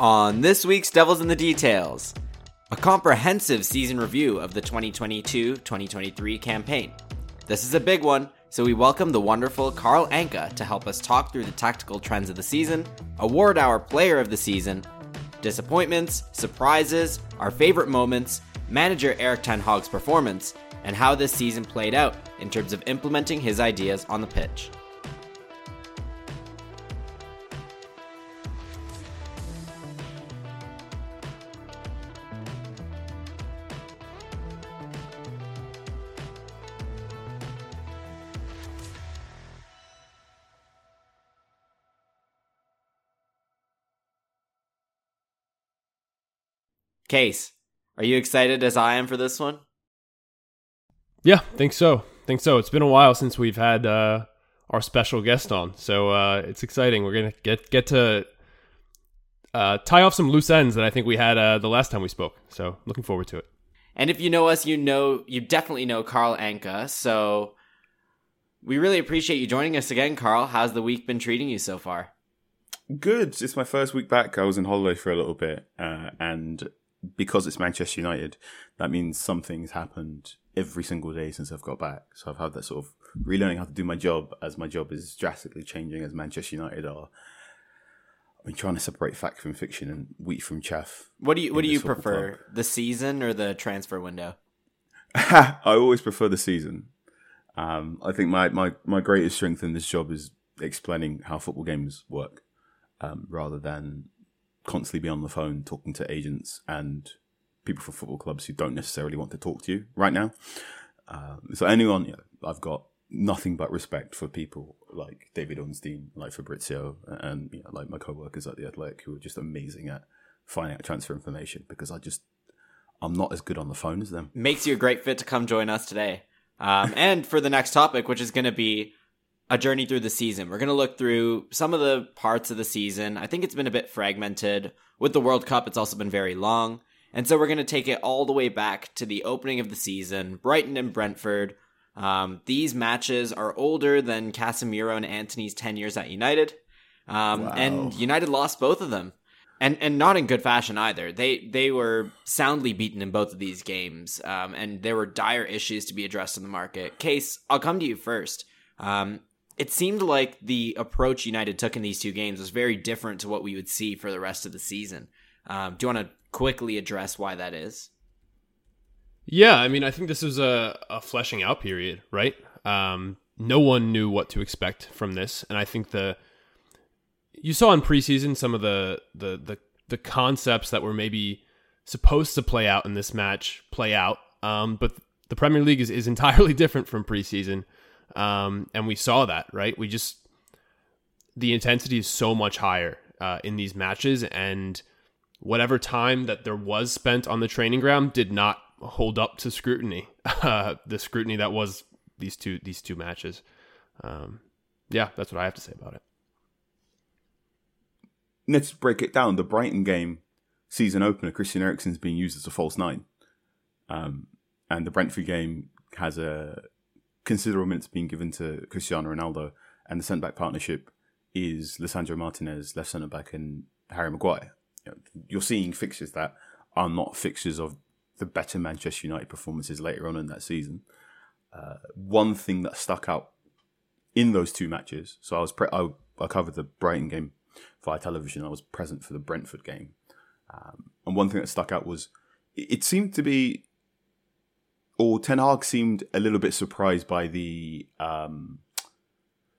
On this week's Devils in the Details, a comprehensive season review of the 2022 2023 campaign. This is a big one, so we welcome the wonderful Carl Anka to help us talk through the tactical trends of the season, award our player of the season, disappointments, surprises, our favorite moments, manager Erik Ten Hag's performance, and how this season played out in terms of implementing his ideas on the pitch. Case, are you excited as I am for this one? Yeah, think so. Think so. It's been a while since we've had uh, our special guest on, so uh, it's exciting. We're gonna get get to uh, tie off some loose ends that I think we had uh, the last time we spoke. So looking forward to it. And if you know us, you know you definitely know Carl Anka. So we really appreciate you joining us again, Carl. How's the week been treating you so far? Good. It's my first week back. I was in holiday for a little bit, uh, and because it's Manchester United, that means something's happened every single day since I've got back. So I've had that sort of relearning how to do my job as my job is drastically changing as Manchester United are. I've been trying to separate fact from fiction and wheat from chaff. What do you What do you prefer, club. the season or the transfer window? I always prefer the season. Um, I think my, my, my greatest strength in this job is explaining how football games work, um, rather than constantly be on the phone talking to agents and people from football clubs who don't necessarily want to talk to you right now. Uh, so anyone, you know, I've got nothing but respect for people like David Ornstein, like Fabrizio, and you know, like my co-workers at the Athletic who are just amazing at finding out transfer information because I just I'm not as good on the phone as them. Makes you a great fit to come join us today. Um, and for the next topic, which is going to be a journey through the season. We're going to look through some of the parts of the season. I think it's been a bit fragmented. With the World Cup, it's also been very long. And so we're going to take it all the way back to the opening of the season, Brighton and Brentford. Um, these matches are older than Casemiro and Antony's 10 years at United. Um, wow. And United lost both of them. And, and not in good fashion either. They they were soundly beaten in both of these games, um, and there were dire issues to be addressed in the market. Case, I'll come to you first. Um, it seemed like the approach United took in these two games was very different to what we would see for the rest of the season. Um, do you want to quickly address why that is? Yeah, I mean, I think this was a, a fleshing out period, right? Um, no one knew what to expect from this, and I think the you saw in preseason some of the the the, the concepts that were maybe supposed to play out in this match play out, um, but the Premier League is, is entirely different from preseason. Um, and we saw that, right? We just, the intensity is so much higher uh, in these matches. And whatever time that there was spent on the training ground did not hold up to scrutiny, uh, the scrutiny that was these two, these two matches. Um, yeah, that's what I have to say about it. Let's break it down. The Brighton game season opener, Christian Eriksen's being used as a false nine. Um, and the Brentford game has a considerable minutes being given to Cristiano Ronaldo, and the centre back partnership is Lisandro Martinez, left centre back, and Harry Maguire. You are seeing fixtures that are not fixtures of the better Manchester United performances later on in that season. Uh, one thing that stuck out in those two matches, so I was pre- I, I, covered the Brighton game via television. I was present for the Brentford game, um, and one thing that stuck out was it, it seemed to be or Ten Hag seemed a little bit surprised by the um,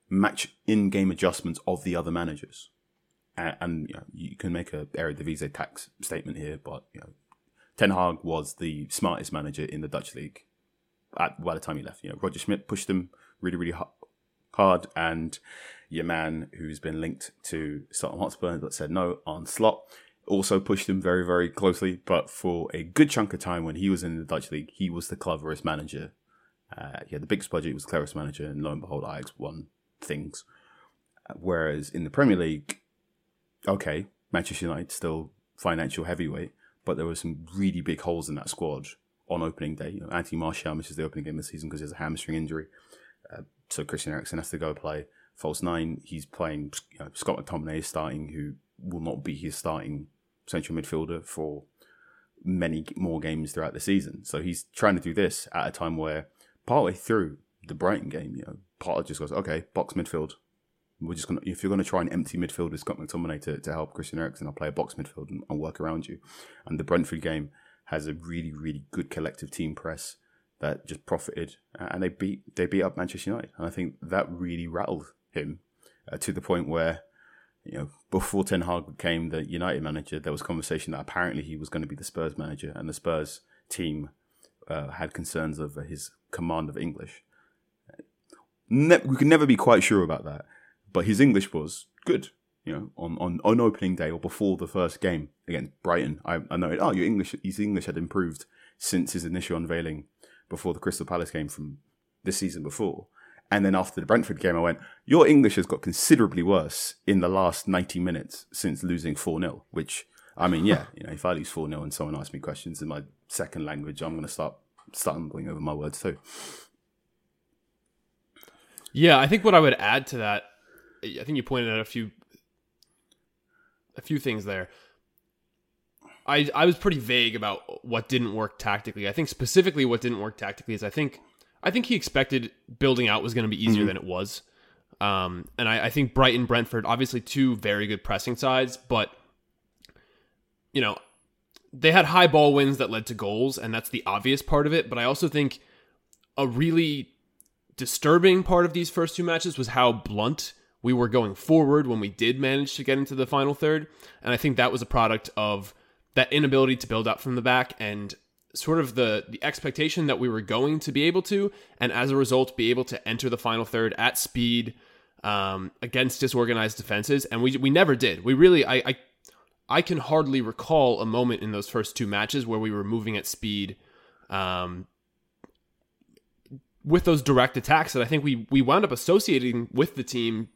match in-game adjustments of the other managers. And, and you, know, you, can make a Eredivisie tax statement here, but you know, Ten Hag was the smartest manager in the Dutch league at, by the time he left. You know, Roger Schmidt pushed him really, really hard, and your man who's been linked to Tottenham Hotspur but said no Arne Slot also pushed him very, very closely. But for a good chunk of time when he was in the Dutch league, he was the cleverest manager. Uh, he had the biggest budget, he was the cleverest manager, and lo and behold, Ajax won things. Whereas in the Premier League, okay, Manchester United still financial heavyweight, but there were some really big holes in that squad on opening day. You know, Anthony Martial misses the opening game of the season because he has a hamstring injury. Uh, so Christian Eriksen has to go play false nine. He's playing you know, Scott McTominay is starting, who will not be his starting central midfielder for many more games throughout the season. So he's trying to do this at a time where partway through the Brighton game, you know, Potter just goes, okay, box midfield. We're just gonna if you're gonna try and empty midfield with Scott McTominay to, to help Christian Eriksen, I'll play a box midfield and, and work around you. And the Brentford game has a really, really good collective team press that just profited, and they beat they beat up Manchester United. And I think that really rattled him uh, to the point where, you know, before Ten Hag became the United manager, there was conversation that apparently he was going to be the Spurs manager, and the Spurs team uh, had concerns over his command of English. Ne- we could never be quite sure about that, but his English was good. You know, on, on, on opening day or before the first game against Brighton, I, I noted, oh, your English, his English had improved since his initial unveiling before the Crystal Palace game from the season before. And then after the Brentford game, I went, Your English has got considerably worse in the last 90 minutes since losing 4 0. Which, I mean, yeah, you know, if I lose 4 0 and someone asks me questions in my second language, I'm going to start stumbling over my words too. Yeah, I think what I would add to that, I think you pointed out a few, a few things there. I I was pretty vague about what didn't work tactically. I think specifically what didn't work tactically is I think I think he expected building out was going to be easier mm-hmm. than it was. Um, and I, I think Brighton, Brentford, obviously two very good pressing sides, but you know they had high ball wins that led to goals, and that's the obvious part of it. But I also think a really disturbing part of these first two matches was how blunt we were going forward when we did manage to get into the final third. And I think that was a product of that inability to build up from the back and sort of the the expectation that we were going to be able to, and as a result, be able to enter the final third at speed um, against disorganized defenses, and we we never did. We really, I, I I can hardly recall a moment in those first two matches where we were moving at speed. Um, with those direct attacks that I think we we wound up associating with the team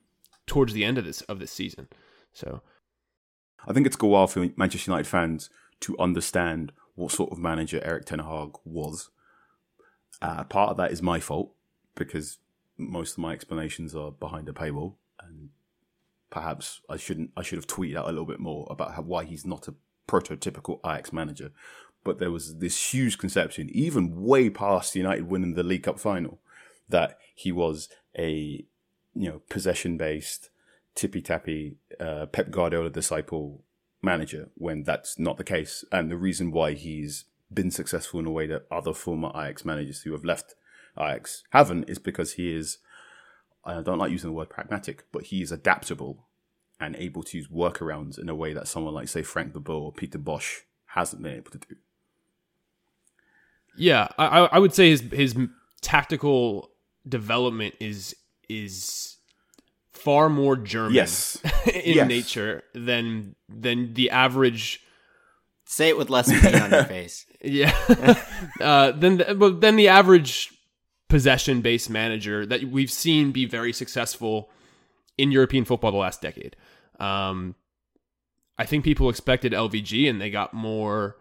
towards the end of this of this season. So I think it's go well for Manchester United fans to understand what sort of manager Erik Ten Hag was. Uh, part of that is my fault because most of my explanations are behind a paywall, and perhaps I shouldn't. I should have tweeted out a little bit more about how, why he's not a prototypical Ajax manager. But there was this huge conception, even way past United winning the League Cup final, that he was a you know possession based tippy tappy uh, Pep Guardiola disciple manager when that's not the case. And the reason why he's been successful in a way that other former Ajax managers who have left Ajax haven't is because he is, I don't like using the word pragmatic, but he is adaptable and able to use workarounds in a way that someone like, say, Frank de Boer or Peter Bosz hasn't been able to do. Yeah, I, I would say his his tactical development is is far more German yes. in yes. nature than than the average. Say it with less pain on your face. Yeah, uh, than the, well, than the average possession based manager that we've seen be very successful in European football the last decade. Um, I think people expected LVG and they got more.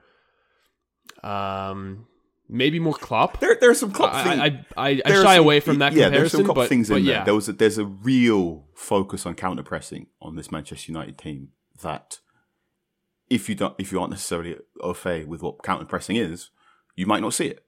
Um, maybe more Klopp. There, there are some Klopp things. I, I, I, I shy some, away from that yeah, comparison. There's some Klopp but, things in there. Yeah. There was a, there's a real focus on counter pressing on this Manchester United team that if you don't, if you aren't necessarily au fait with what counter pressing is, you might not see it.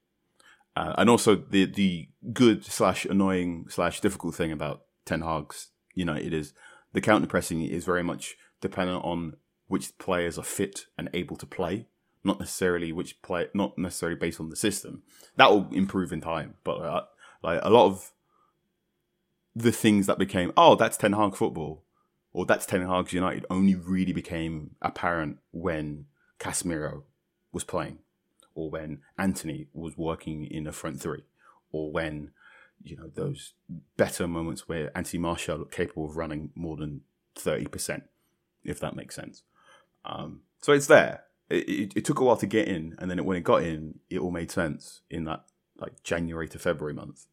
Uh, and also the the good slash annoying slash difficult thing about Ten Hag's United is the counter pressing is very much dependent on which players are fit and able to play not necessarily which play, not necessarily based on the system. That will improve in time, but uh, like a lot of the things that became, oh, that's Ten Hag football, or that's Ten Hag's United, only really became apparent when Casemiro was playing, or when Antony was working in a front three, or when you know those better moments where Anthony Martial looked capable of running more than thirty percent, if that makes sense. Um, so it's there it, it, took a while to get in, and then it, when it got in, it all made sense in that like January to February month,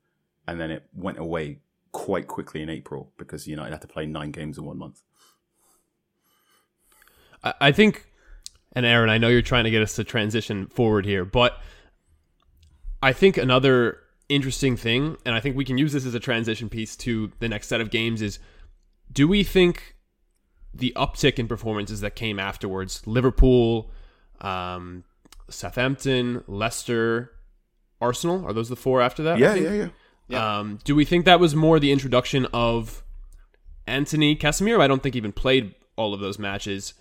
and then it went away quite quickly in April because United had to play nine games in one month. I think, and Aaron, I know you're trying to get us to transition forward here, but I think another interesting thing, and I think we can use this as a transition piece to the next set of games, is do we think the uptick in performances that came afterwards. Liverpool, um, Southampton, Leicester, Arsenal. Are those the four after that? Yeah, yeah, yeah. Yeah. Um, do we think that was more the introduction of Antony Casemiro? I don't think he even played all of those matches.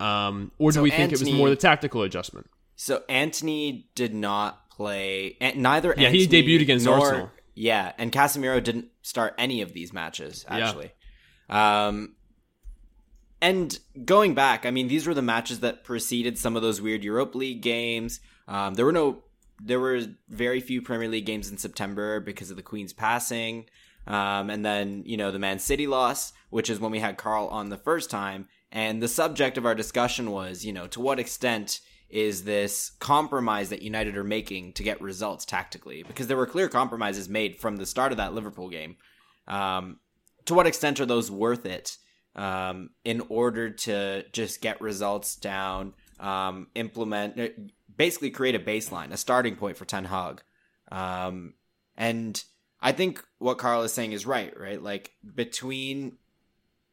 Um, or do So we think it was more the tactical adjustment? So Antony did not play. and Neither. Yeah, he debuted against nor- Arsenal. Yeah, and Casemiro didn't start any of these matches Yeah. actually. Um, and going back, I mean, these were the matches that preceded some of those weird Europa League games. Um, there were no, there were very few Premier League games in September because of the Queen's passing. Um, and then, you know, the Man City loss, which is when we had Carl on the first time. And the subject of our discussion was, you know, to what extent is this compromise that United are making to get results tactically? Because there were clear compromises made from the start of that Liverpool game. Um, to what extent are those worth it um, in order to just get results down, um, implement, uh, basically create a baseline, a starting point for Ten Hag? Um, and I think what Carl is saying is right, right? Like between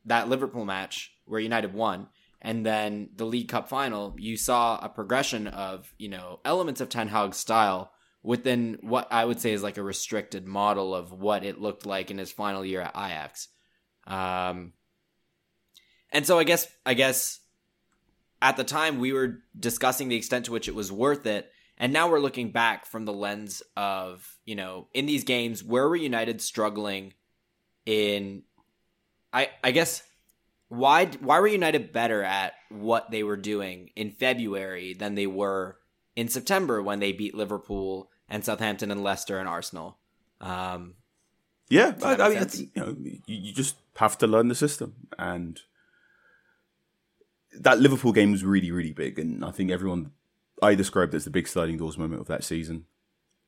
that Liverpool match where United won and then the League Cup final, you saw a progression of, you know, elements of Ten Hag's style within what I would say is like a restricted model of what it looked like in his final year at Ajax. Um, and so I guess I guess at the time we were discussing the extent to which it was worth it, and now we're looking back from the lens of you know in these games where were United struggling in I I guess why why were United better at what they were doing in February than they were in September when they beat Liverpool and Southampton and Leicester and Arsenal? Um, Yeah, I, I mean, you know, you just have to learn the system, and that Liverpool game was really, really big, and I think everyone I described it as the big sliding doors moment of that season.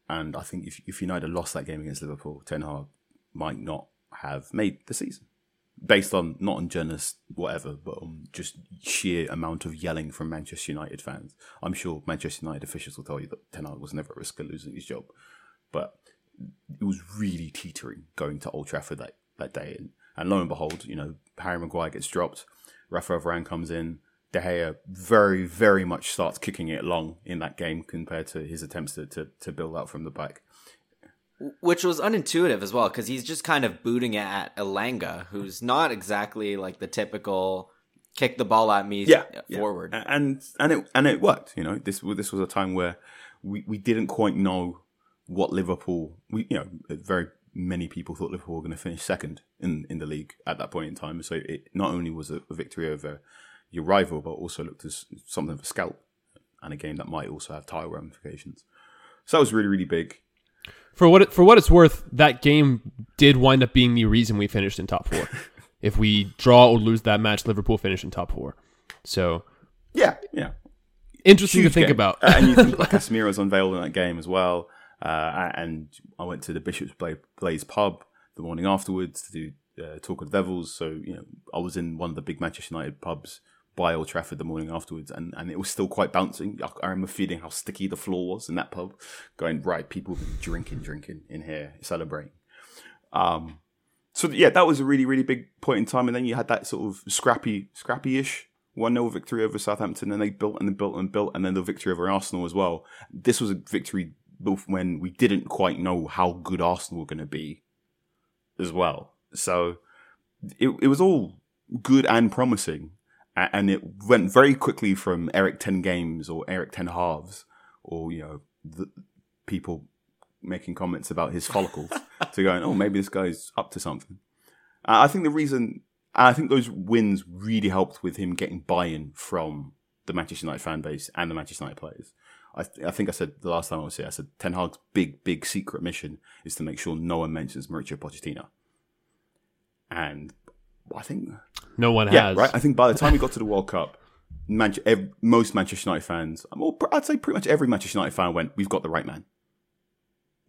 And I think if if United lost that game against Liverpool, Ten Hag might not have made the season, based on not on journalists whatever, but on just sheer amount of yelling from Manchester United fans. I'm sure Manchester United officials will tell you that Ten Hag was never at risk of losing his job, but it was really teetering going to Old Trafford that, that day. And, and lo and behold, you know, Harry Maguire gets dropped, Rafael Varane comes in, De Gea very, very much starts kicking it long in that game compared to his attempts to, to, to build out from the back. which was unintuitive as well because he's just kind of booting it at Elanga, who's not exactly like the typical kick the ball at me yeah, forward. yeah. and and it and it worked. You know, this this was a time where we, we didn't quite know what Liverpool. We you know very many people thought Liverpool were going to finish second in in the league at that point in time. So it not only was a, a victory over your rival, but also looked as something of a scalp and a game that might also have title ramifications. So that was really really big. For what it, for what it's worth, that game did wind up being the reason we finished in top four. if we draw or lose that match, Liverpool finish in top four. So Yeah, yeah. interesting to Huge think game. about. Uh, and you think like Casemiro's unveiled in that game as well. Uh, and I went to the Bishop's Blaize pub the morning afterwards to do uh, talk with Devils. So you know, I was in one of the big Manchester United pubs by Old Trafford the morning afterwards, and, and it was still quite bouncing. I, I remember feeling how sticky the floor was in that pub. Going right, people drinking, drinking in here, celebrating. Um, so yeah, that was a really, really big point in time. And then you had that sort of scrappy, scrappy-ish one 0 victory over Southampton, and they built and they built and built, and then the victory over Arsenal as well. This was a victory both when we didn't quite know how good Arsenal were going to be, as well. So it it was all good and promising, and it went very quickly from Eric ten games or Eric ten halves, or you know the people making comments about his follicles to going, oh, maybe this guy's up to something. Uh, I think the reason, I think those wins really helped with him getting buy-in from the Manchester United fan base and the Manchester United players. I, th- I think I said the last time I was here, I said Ten Hag's big, big secret mission is to make sure no one mentions Mauricio Pochettino. And I think no one yeah, has. right. I think by the time we got to the World Cup, ev- most Manchester United fans, well, pr- I'd say pretty much every Manchester United fan went, "We've got the right man."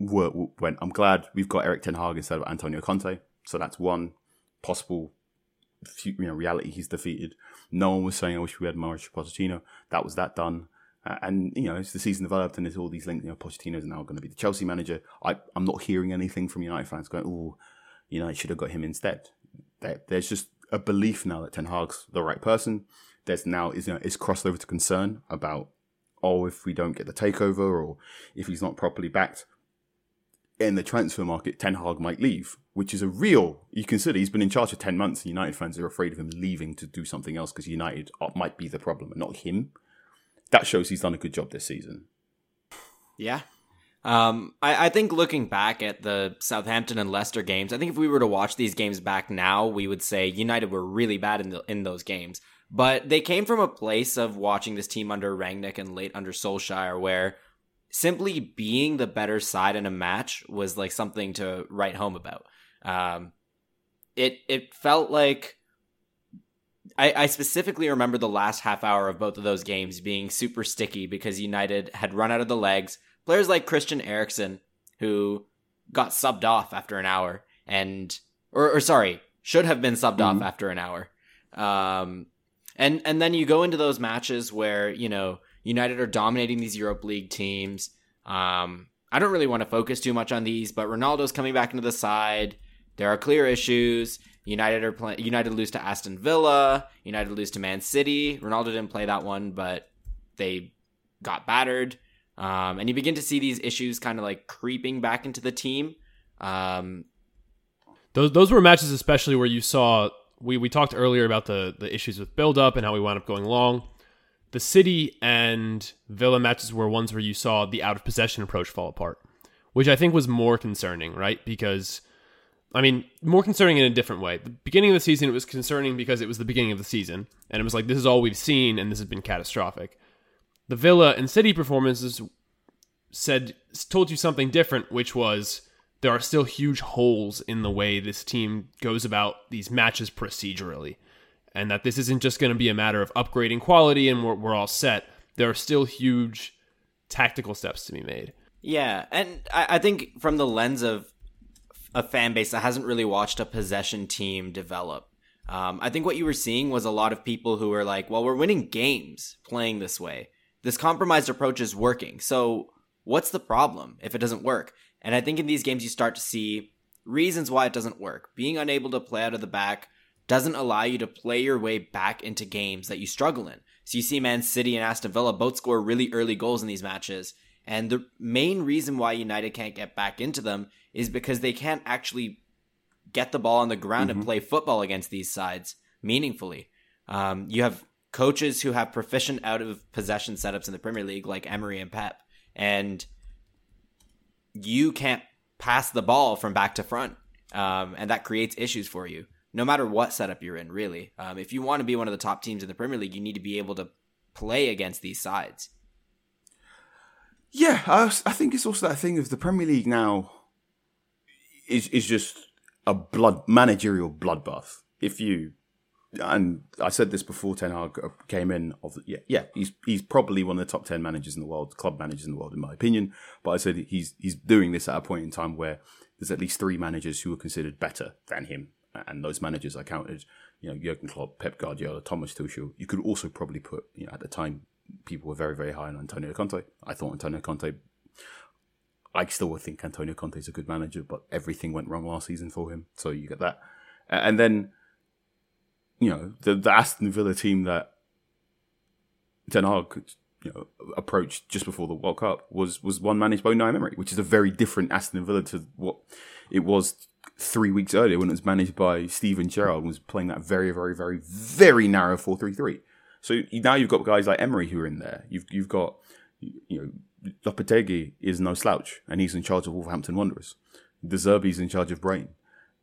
Were, went, I'm glad we've got Erik Ten Hag instead of Antonio Conte. So that's one possible, you know, reality he's defeated. No one was saying, "I wish we had Mauricio Pochettino." That was that done. Uh, and you know, as the season developed, and there's all these links. You know, Pochettino is now going to be the Chelsea manager. I, I'm not hearing anything from United fans going, "Oh, you know, United should have got him instead." There, there's just a belief now that Ten Hag's the right person. There's now is you know is crossed over to concern about oh if we don't get the takeover or if he's not properly backed in the transfer market, Ten Hag might leave, which is a real. You consider he's been in charge for ten months, and United fans are afraid of him leaving to do something else because United might be the problem and not him. That shows he's done a good job this season. Yeah, um, I, I, think looking back at the Southampton and Leicester games, I think if we were to watch these games back now, we would say United were really bad in the, in those games. But they came from a place of watching this team under Rangnick and late under Solskjaer, where simply being the better side in a match was like something to write home about. Um, it it felt like I, I, specifically remember the last half hour of both of those games being super sticky because United had run out of the legs players like Christian Eriksen, who got subbed off after an hour, and or, or sorry, should have been subbed mm-hmm. off after an hour. Um, and and then you go into those matches where you know United are dominating these Europe League teams. Um, I don't really want to focus too much on these, but Ronaldo's coming back into the side. There are clear issues. United are playing. United lose to Aston Villa. United lose to Man City. Ronaldo didn't play that one, but they got battered. Um, and you begin to see these issues kind of like creeping back into the team. Um, those those were matches, especially where you saw we we talked earlier about the the issues with build up and how we wound up going long. The City and Villa matches were ones where you saw the out of possession approach fall apart, which I think was more concerning, right? Because I mean, more concerning in a different way. The beginning of the season, it was concerning because it was the beginning of the season, and it was like this is all we've seen, and this has been catastrophic the Villa and City performances said told you something different, which was there are still huge holes in the way this team goes about these matches procedurally, and that this isn't just going to be a matter of upgrading quality and we're, we're all set. There are still huge tactical steps to be made. Yeah, and I, I think from the lens of a fan base that hasn't really watched a possession team develop. Um, I think what you were seeing was a lot of people who were like, well, we're winning games playing this way this compromised approach is working. So what's the problem if it doesn't work? And I think in these games you start to see reasons why it doesn't work. Being unable to play out of the back doesn't allow you to play your way back into games that you struggle in. So you see Man City and Aston Villa both score really early goals in these matches. And the main reason why United can't get back into them is because they can't actually get the ball on the ground mm-hmm. and play football against these sides meaningfully. Um, you have coaches who have proficient out of possession setups in the Premier League, like Emery and Pep, and you can't pass the ball from back to front, um, and that creates issues for you. No matter what setup you're in, really. Um, if you want to be one of the top teams in the Premier League, you need to be able to play against these sides. Yeah, I, I think it's also that thing of the Premier League now is is just a blood managerial bloodbath. If you and I said this before Ten Hag came in. Of yeah, yeah, he's he's probably one of the top ten managers in the world, club managers in the world, in my opinion. But I said he's he's doing this at a point in time where there's at least three managers who are considered better than him, and those managers I counted, you know, Jurgen Klopp, Pep Guardiola, Thomas Tuchel. You could also probably put, you know, at the time, people were very very high on Antonio Conte. I thought Antonio Conte. I still would think Antonio Conte is a good manager, but everything went wrong last season for him. So you get that, and then you know, the, the Aston Villa team that Ten Hag you know, approached just before the World Cup was was one managed by Unai Emery, which is a very different Aston Villa to what it was three weeks earlier when it was managed by Steven Gerrard and was playing that very, very, very, very narrow four three three. So now you've got guys like Emery who are in there. You've you've got you know Lopetegui is no slouch and he's in charge of Wolverhampton Wanderers. De Zerbi's in charge of Brighton,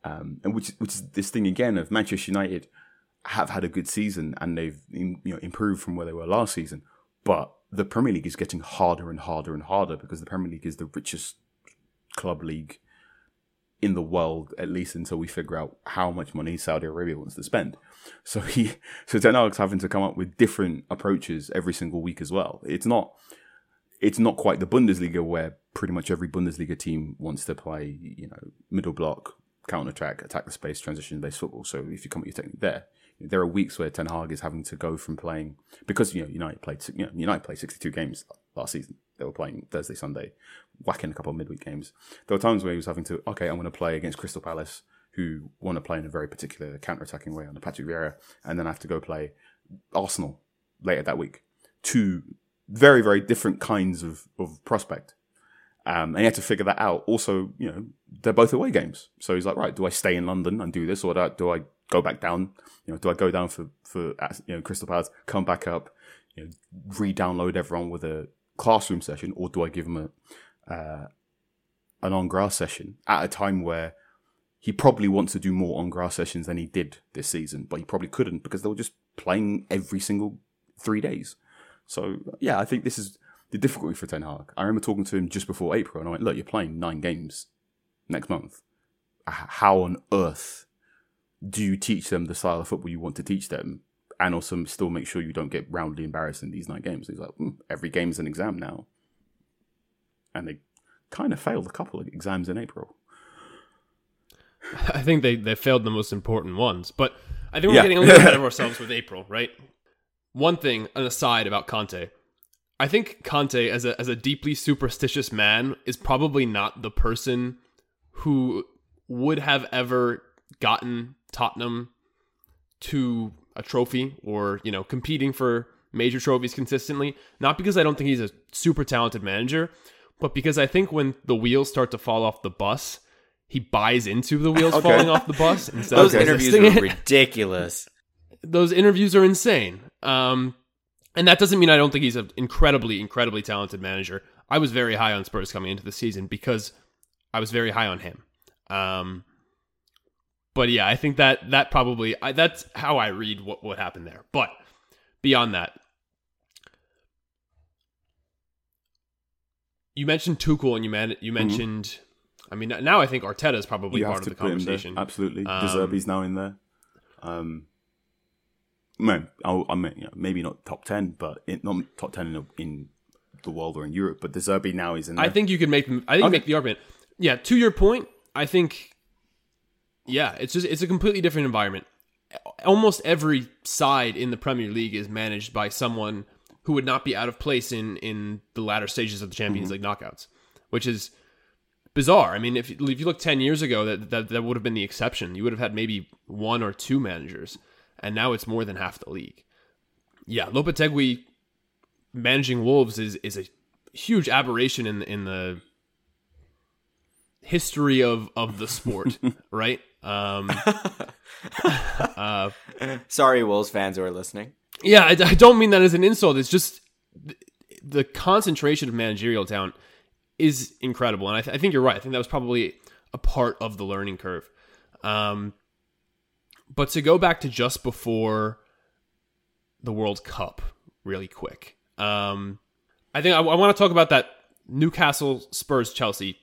um, and which which is this thing again of Manchester United have had a good season and they've you know improved from where they were last season. But the Premier League is getting harder and harder and harder because the Premier League is the richest club league in the world, at least until we figure out how much money Saudi Arabia wants to spend. So he, so Ten Hag's having to come up with different approaches every single week as well. It's not, it's not quite the Bundesliga where pretty much every Bundesliga team wants to play, you know, middle block, counter attack, attack the space, transition based football. So if you come with your technique there, there are weeks where Ten Hag is having to go from playing because you know United played you know United played 62 games last season. They were playing Thursday, Sunday, whacking a couple of midweek games. There were times where he was having to okay, I'm going to play against Crystal Palace who want to play in a very particular counter-attacking way under Patrick Vieira, and then I have to go play Arsenal later that week. Two very, very different kinds of, of prospect. Um, and he had to figure that out. Also, you know, they're both away games. So he's like, right, do I stay in London and do this, or do I, do I go back down? You know, do I go down for for you know Crystal Palace, come back up, you know, re-download everyone with a classroom session, or do I give them a uh, an on grass session at a time where he probably wants to do more on grass sessions than he did this season, but he probably couldn't because they were just playing every single three days. So yeah, I think this is the difficulty for Ten Hag. I remember talking to him just before April, and I went, "Look, you're playing nine games next month. How on earth do you teach them the style of football you want to teach them, and also still make sure you don't get roundly embarrassed in these nine games?" He's like, mm, "Every game's an exam now," and they kind of failed a couple of exams in April. I think they, they failed the most important ones, but I think we're yeah. getting a little ahead of ourselves with April, right? One thing, an aside about Conte. I think Conte, as a as a deeply superstitious man, is probably not the person who would have ever gotten Tottenham to a trophy or you know competing for major trophies consistently. Not because I don't think he's a super talented manager, but because I think when the wheels start to fall off the bus, he buys into the wheels okay. falling off the bus. Instead Those interviews are ridiculous. Those interviews are insane. Um, and that doesn't mean I don't think he's an incredibly, incredibly talented manager. I was very high on Spurs coming into the season because I was very high on him. Um, but yeah, I think that that probably I, that's how I read what what happened there. But beyond that, you mentioned Tuchel and you man you mm-hmm. mentioned. Mm-hmm. I mean, now I think Arteta is probably part of the conversation. Absolutely, um, De Zerbi's now in there. Um, I, I mean, you know, maybe not top ten, but not top ten in, in, the world or in Europe. But De Zerbi now is in. There. I think you could make. I think okay. make the argument. Yeah, to your point, I think. Yeah, it's just it's a completely different environment. Almost every side in the Premier League is managed by someone who would not be out of place in in the latter stages of the Champions mm-hmm. League knockouts, which is bizarre. I mean, if if you look ten years ago, that, that that would have been the exception. You would have had maybe one or two managers and now it's more than half the league. Yeah, Lopetegui managing Wolves is is a huge aberration in in the history of of the sport, right? Um, uh, Sorry, Wolves fans who are listening. Yeah, I, I, don't mean that as an insult. It's just the, the concentration of managerial talent is incredible, and I, th- I, think you're right. I think that was probably a part of the learning curve. Um, but to go back to just before the World Cup, really quick. Um, I think I, I want to talk about that Newcastle Spurs Chelsea.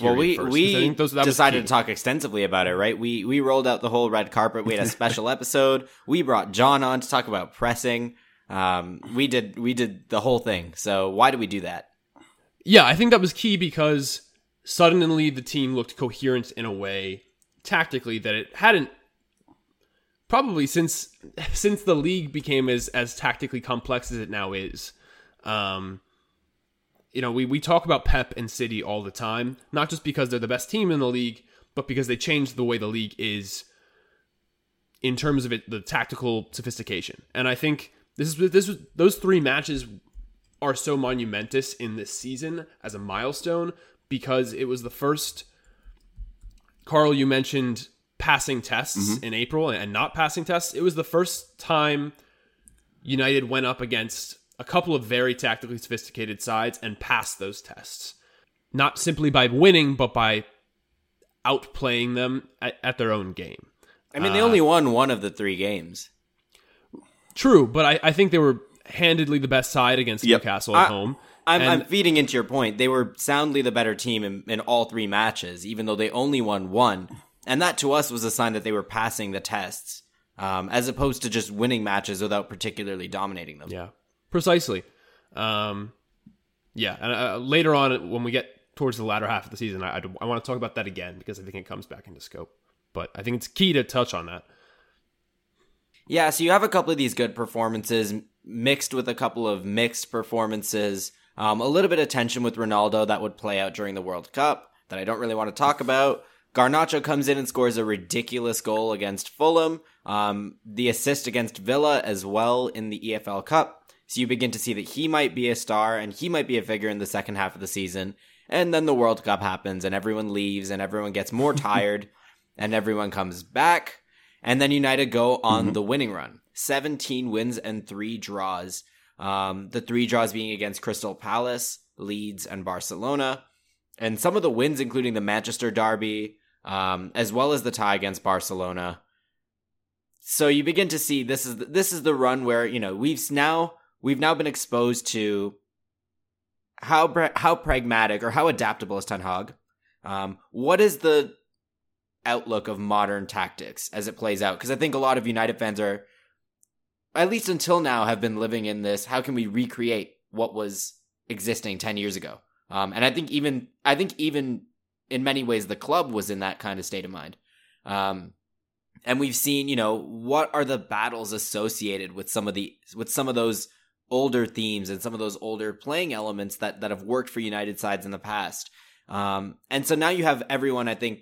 Well, we first, we those, decided to talk extensively about it, right? We we rolled out the whole red carpet. We had a special episode. We brought John on to talk about pressing. Um, we did we did the whole thing. So why did we do that? Yeah, I think that was key because suddenly the team looked coherent in a way tactically that it hadn't probably since since the league became as as tactically complex as it now is. Um, you know, we we talk about Pep and City all the time, not just because they're the best team in the league, but because they changed the way the league is in terms of it the tactical sophistication. And I think this is this was those three matches are so monumentous in this season as a milestone because it was the first Carl you mentioned passing tests mm-hmm. in April and not passing tests. It was the first time United went up against a couple of very tactically sophisticated sides and passed those tests. Not simply by winning, but by outplaying them at, at their own game. I mean, they uh, only won one of the three games. True, but I, I think they were handedly the best side against yep. Newcastle at I, home. I'm, I'm, feeding into your point. They were soundly the better team in, in all three matches, even though they only won one. And that to us was a sign that they were passing the tests, um, as opposed to just winning matches without particularly dominating them. Yeah, precisely. Um, yeah, and uh, later on when we get towards the latter half of the season, I, I, I want to talk about that again because I think it comes back into scope. But I think it's key to touch on that. Yeah, so you have a couple of these good performances mixed with a couple of mixed performances. Um, a little bit of tension with Ronaldo that would play out during the World Cup that I don't really want to talk about Garnacho comes in and scores a ridiculous goal against Fulham. Um, the assist against Villa as well in the EFL Cup. So you begin to see that he might be a star and he might be a figure in the second half of the season. And then the World Cup happens and everyone leaves and everyone gets more tired and everyone comes back. And then United go on mm-hmm. the winning run 17 wins and three draws. Um, the three draws being against Crystal Palace, Leeds, and Barcelona. And some of the wins, including the Manchester Derby, um, as well as the tie against Barcelona. So you begin to see this is the, this is the run where you know we've now we've now been exposed to how how pragmatic or how adaptable is Ten Hag. Um, what is the outlook of modern tactics as it plays out? Because I think a lot of United fans are, at least until now, have been living in this. How can we recreate what was existing ten years ago? Um, and I think even I think even in many ways the club was in that kind of state of mind. Um, and we've seen, you know, what are the battles associated with some of the with some of those older themes and some of those older playing elements that that have worked for United sides in the past. Um, and so now you have everyone, I think,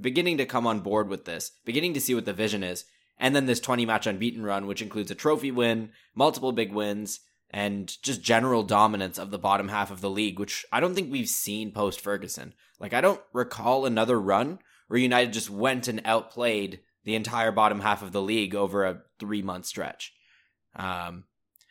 beginning to come on board with this, beginning to see what the vision is, and then this 20 match unbeaten run, which includes a trophy win, multiple big wins, and just general dominance of the bottom half of the league, which I don't think we've seen post Ferguson. Like, I don't recall another run where United just went and outplayed the entire bottom half of the league over a three month stretch. Um,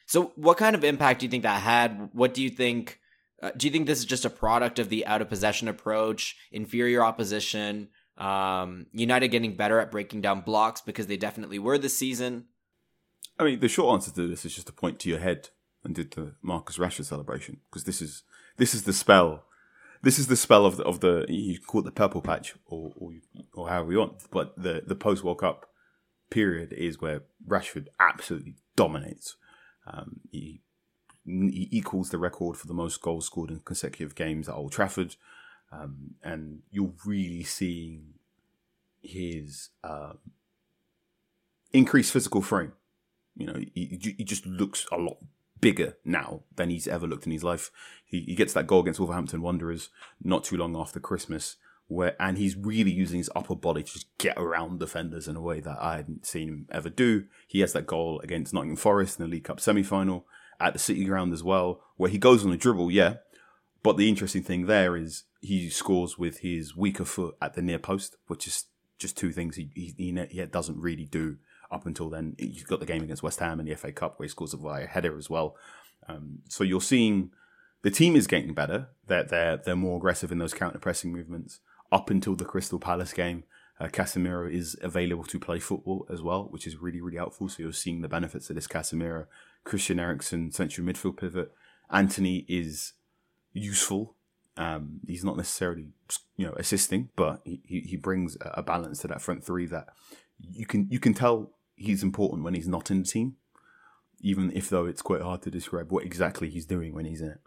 so, what kind of impact do you think that had? What do you think? Uh, do you think this is just a product of the out of possession approach, inferior opposition, um, United getting better at breaking down blocks because they definitely were this season? I mean, the short answer to this is just to point to your head and did the Marcus Rashford celebration because this is this is the spell. This is the spell of the of the you call it the purple patch or or, or however you want, but the the post World Cup period is where Rashford absolutely dominates. Um, he he equals the record for the most goals scored in consecutive games at Old Trafford, um, and you're really seeing his um, increased physical frame. You know, he, he just looks a lot bigger now than he's ever looked in his life. He, he gets that goal against Wolverhampton Wanderers not too long after Christmas, where and he's really using his upper body to just get around defenders in a way that I hadn't seen him ever do. He has that goal against Nottingham Forest in the League Cup semi final at the City Ground as well, where he goes on a dribble, yeah. But the interesting thing there is he scores with his weaker foot at the near post, which is just two things he he, he doesn't really do up until then. You've got the game against West Ham in the FA Cup where he scores a via header as well. Um, so you're seeing the team is getting better. They're they're they're more aggressive in those counter pressing movements. Up until the Crystal Palace game, uh, Casemiro is available to play football as well, which is really really helpful. So you're seeing the benefits of this Casemiro, Christian Eriksen central midfield pivot. Antony is useful. Um, he's not necessarily you know assisting, but he, he brings a balance to that front three that you can you can tell he's important when he's not in the team, even if though it's quite hard to describe what exactly he's doing when he's in it.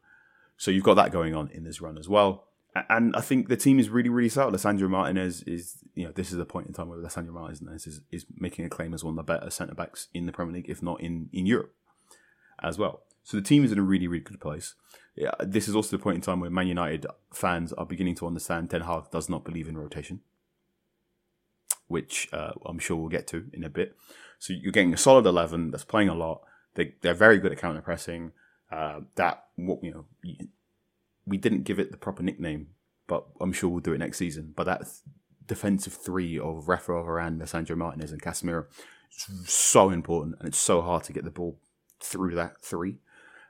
So you've got that going on in this run as well. And I think the team is really, really solid. Lisandro Martinez is, you know, this is a point in time where Lisandro Martinez is, is making a claim as one of the better centre backs in the Premier League, if not in, in Europe as well. So the team is in a really, really good place. Yeah, this is also the point in time where Man United fans are beginning to understand Ten Hag does not believe in rotation, which uh, I'm sure we'll get to in a bit. So you're getting a solid eleven that's playing a lot. They they're very good at counter pressing. Uh, that you know we didn't give it the proper nickname, but I'm sure we'll do it next season. But that defensive three of Rafael Varane, Sandro Martinez, and Casemiro is so important, and it's so hard to get the ball through that three.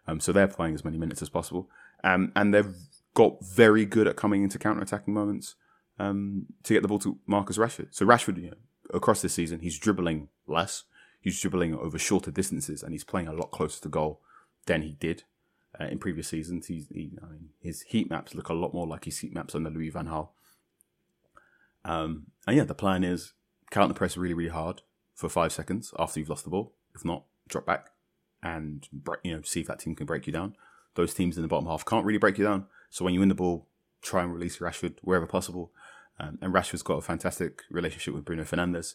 Um, so they're playing as many minutes as possible, um, and they've got very good at coming into counter attacking moments um, to get the ball to Marcus Rashford. So Rashford, you know, across this season, he's dribbling less. He's dribbling over shorter distances, and he's playing a lot closer to goal than he did uh, in previous seasons. He's, he, I mean, his heat maps look a lot more like his heat maps under Louis Van Gaal. Um, and yeah, the plan is counter press really, really hard for five seconds after you've lost the ball. If not, drop back and you know see if that team can break you down. Those teams in the bottom half can't really break you down. So when you win the ball, try and release Rashford wherever possible. Um, and Rashford's got a fantastic relationship with Bruno Fernandes.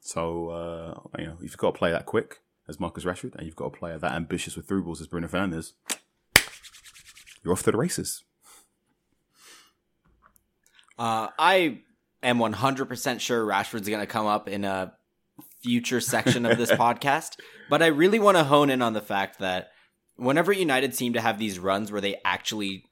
So uh, you know, if you've got a player that quick as Marcus Rashford, and you've got a player that ambitious with through balls as Bruno Fernandes, you're off to the races. Uh, I am 100% sure Rashford's going to come up in a future section of this podcast, but I really want to hone in on the fact that whenever United seem to have these runs where they actually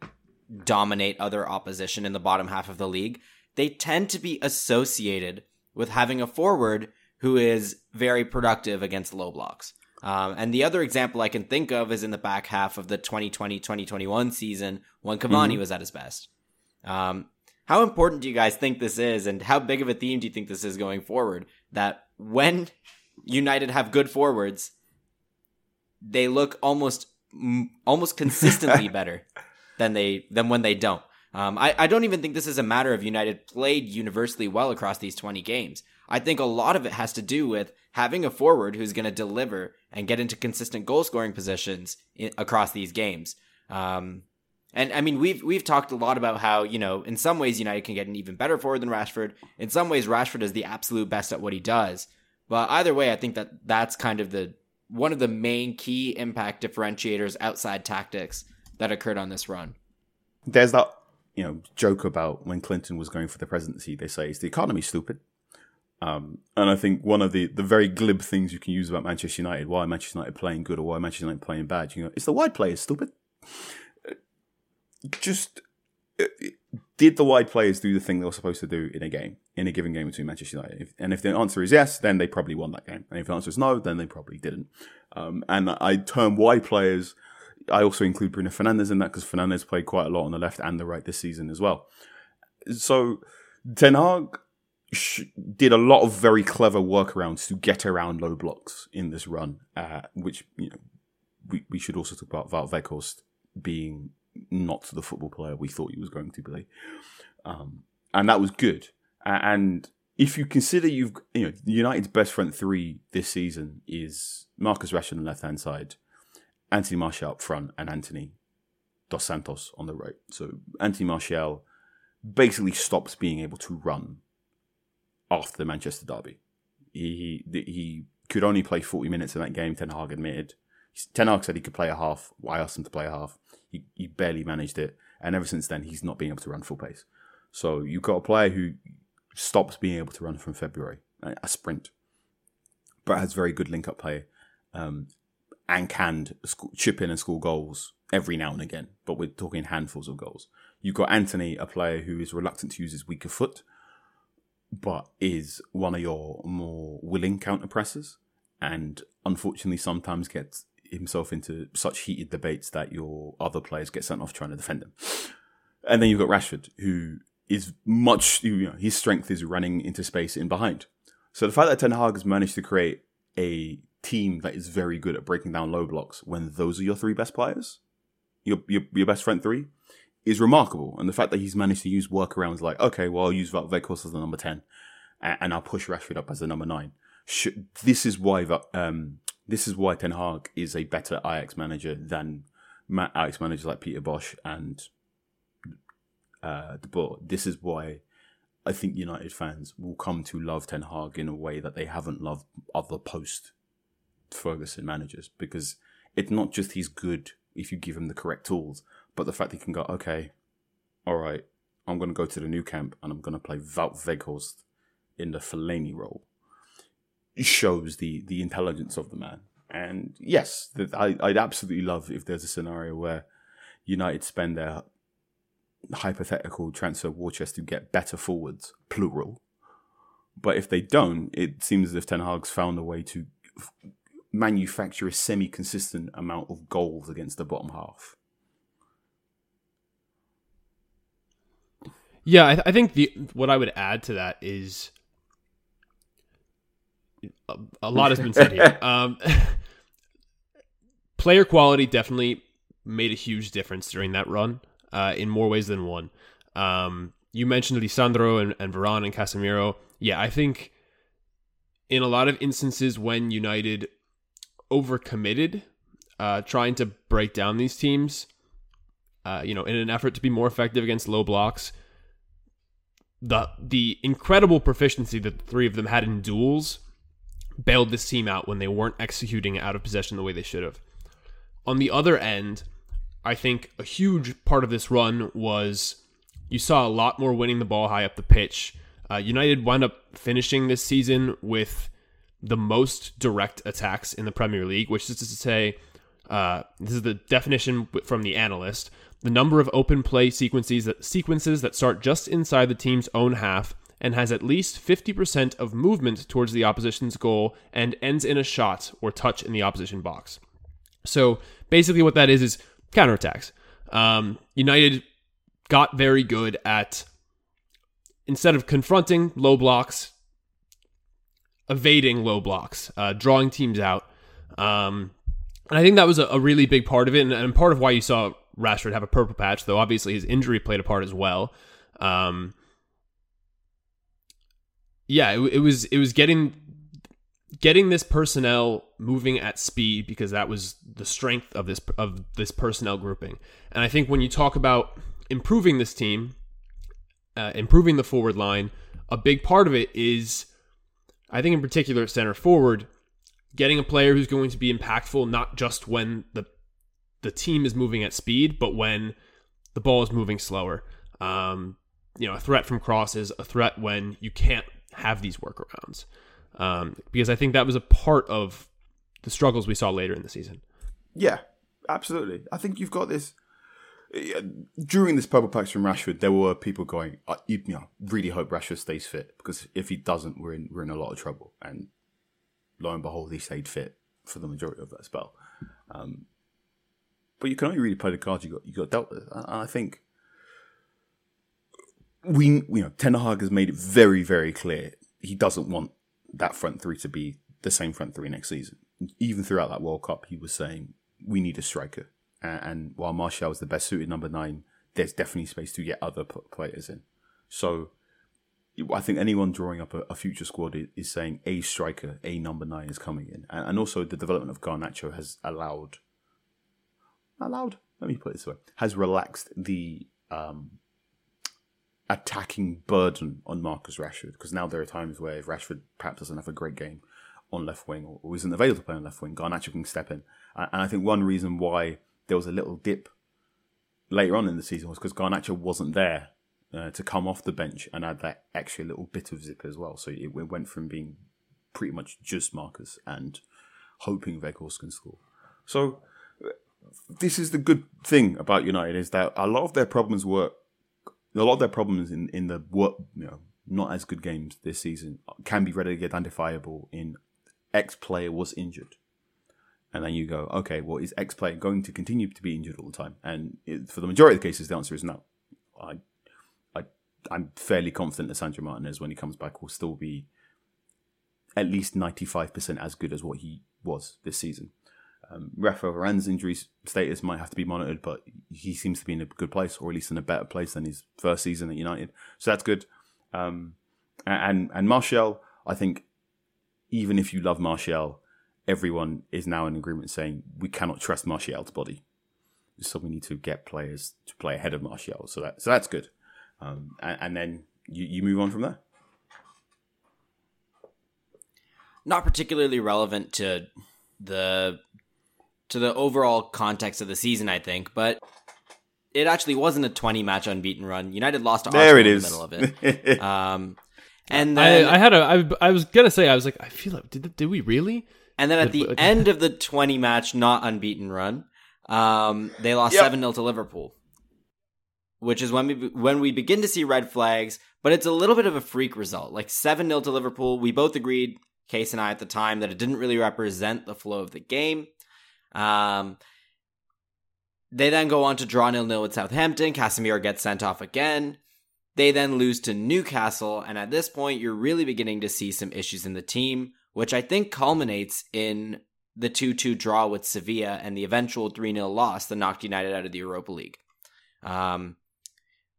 dominate other opposition in the bottom half of the league, they tend to be associated with having a forward who is very productive against low blocks. Um, and the other example I can think of is in the back half of the 2020 2021 season when Cavani mm-hmm. was at his best. Um, how important do you guys think this is, and how big of a theme do you think this is going forward? That when United have good forwards, they look almost almost consistently better than they than when they don't. Um, I, I don't even think this is a matter of United played universally well across these 20 games. I think a lot of it has to do with having a forward who's going to deliver and get into consistent goal scoring positions in, across these games. Um, and I mean, we've we've talked a lot about how you know in some ways United can get an even better forward than Rashford. In some ways, Rashford is the absolute best at what he does. But either way, I think that that's kind of the one of the main key impact differentiators outside tactics that occurred on this run. There's that you know joke about when Clinton was going for the presidency. They say is the economy stupid, um, and I think one of the the very glib things you can use about Manchester United, why Manchester United playing good or why Manchester United playing bad, you know, it's the wide players stupid. Just uh, did the wide players do the thing they were supposed to do in a game, in a given game between Manchester United? If, and if the answer is yes, then they probably won that game. And if the answer is no, then they probably didn't. Um, and I term wide players I also include Bruno Fernandes in that because Fernandes played quite a lot on the left and the right this season as well. So Ten Hag did a lot of very clever workarounds to get around low blocks in this run, uh, which you know we, we should also talk about Wout Weghorst being not the football player we thought he was going to be, um, and that was good. And if you consider you've you know United's best front three this season is Marcus Rashford on the left hand side, Anthony Martial up front and Antony Dos Santos on the right. So Anthony Martial basically stops being able to run after the Manchester derby. He he, he could only play 40 minutes in that game, Ten Hag admitted. Ten Hag said he could play a half. I asked him to play a half. He, he barely managed it. And ever since then, he's not been able to run full pace. So you've got a player who stops being able to run from February, a sprint, but has very good link up play. Um, and can chip in and score goals every now and again, but we're talking handfuls of goals. You've got Antony, a player who is reluctant to use his weaker foot, but is one of your more willing counter pressers, and unfortunately sometimes gets himself into such heated debates that your other players get sent off trying to defend him. And then you've got Rashford, who is much, you know, his strength is running into space in behind. So the fact that Ten Hag has managed to create a team that is very good at breaking down low blocks when those are your three best players, your your, your best front three, is remarkable. And the fact that he's managed to use workarounds like, okay, well, I'll use Weghorst as the number 10 and, I'll push Rashford up as the number 9. This is why um, this is why Ten Hag is a better Ajax manager than Ajax managers like Peter Bosz and uh, Boer. This is why I think United fans will come to love Ten Hag in a way that they haven't loved other post Ferguson managers because it's not just he's good if you give him the correct tools, but the fact he can go, okay, all right, I'm going to go to the Nou Camp and I'm going to play Wout in the Fellaini role shows the the intelligence of the man. And yes, I, I'd absolutely love if there's a scenario where United spend their hypothetical transfer war chest to get better forwards, plural. But if they don't, it seems as if Ten Hag's found a way to manufacture a semi consistent amount of goals against the bottom half. Yeah, I, th- I, think the what I would add to that is a, a lot has been said here. Um, player quality definitely made a huge difference during that run uh, in more ways than one. Um, you mentioned Lisandro and, and Varane and Casemiro. Yeah, I think in a lot of instances when United overcommitted, uh, trying to break down these teams. Uh, you know, in an effort to be more effective against low blocks. The the incredible proficiency that the three of them had in duels bailed this team out when they weren't executing out of possession the way they should have. On the other end, I think a huge part of this run was you saw a lot more winning the ball high up the pitch. Uh, United wound up finishing this season with the most direct attacks in the Premier League, which is to say, uh, this is the definition from the analyst: the number of open play sequences that sequences that start just inside the team's own half and has at least 50% of movement towards the opposition's goal and ends in a shot or touch in the opposition box. So basically, what that is is counterattacks. Um, United got very good at instead of confronting low blocks, evading low blocks, uh, drawing teams out. Um, and I think that was a, a, really big part of it, and, and, part of why you saw Rashford have a purple patch, though obviously his injury played a part as well. Um, yeah, it, it was it was getting getting this personnel moving at speed because that was the strength of this of this personnel grouping. And I think when you talk about improving this team, uh, improving the forward line, a big part of it is, I think in particular at center forward, getting a player who's going to be impactful not just when the the team is moving at speed, but when the ball is moving slower. Um, you know, a threat from crosses, a threat when you can't have these workarounds. Um, because I think that was a part of the struggles we saw later in the season. Yeah, absolutely. I think you've got this. During this purple patch from Rashford, there were people going, I, you know, really hope Rashford stays fit because if he doesn't, we're in we're in a lot of trouble. And lo and behold, he stayed fit for the majority of that spell. Um, but you can only really play the cards you got you got dealt with. And I think we, you know, Ten Hag has made it very, very clear he doesn't want that front three to be the same front three next season. Even throughout that World Cup, he was saying we need a striker. And, and while Martial is the best suited number nine, there's definitely space to get other players in. So I think anyone drawing up a, a future squad is, is, saying a striker, a number nine is coming in, and, and, also the development of Garnacho has allowed, allowed. Let me put it this way: has relaxed the um, attacking burden on Marcus Rashford because now there are times where if Rashford perhaps doesn't have a great game on left wing or, isn't available to play on left wing, Garnacho can step in. And I think one reason why there was a little dip later on in the season was because Garnacho wasn't there uh, to come off the bench and add that extra little bit of zip as well. So it, it went from being pretty much just Marcus and hoping Weghorst can score. So this is the good thing about United is that a lot of their problems were a lot of their problems in in the you know not as good games this season can be readily identifiable in X player was injured. And then you go, okay, well, is X player going to continue to be injured all the time? And it, for the majority of the cases, the answer is no. I, I, I'm fairly confident that Sandro Martinez, when he comes back, will still be at least 95% as good as what he was this season. Um, Rafael Varane's injury status might have to be monitored, but he seems to be in a good place, or at least in a better place than his first season at United. So that's good. Um, and and Martial, I think, even if you love Martial, everyone is now in agreement saying we cannot trust Martial's body, so we need to get players to play ahead of Martial. So that so that's good. Um, and, and then you, you move on from there. Not particularly relevant to the to the overall context of the season, I think, but it actually wasn't a 20 match unbeaten run. United lost to there Arsenal it is. in the middle of it. um, and then, I, I, had a, I, I was gonna say, I was like, I feel like, did, did we really? And then at the end of the 20 match, not unbeaten run, um, they lost yep. 7 0 to Liverpool, which is when we, when we begin to see red flags, but it's a little bit of a freak result. Like 7 0 to Liverpool. We both agreed, Case and I at the time, that it didn't really represent the flow of the game. Um, they then go on to draw nil nil with Southampton. Casemiro gets sent off again. They then lose to Newcastle, and at this point, you're really beginning to see some issues in the team, which I think culminates in the 2 2 draw with Sevilla and the eventual 3 0 loss that knocked United out of the Europa League. Um,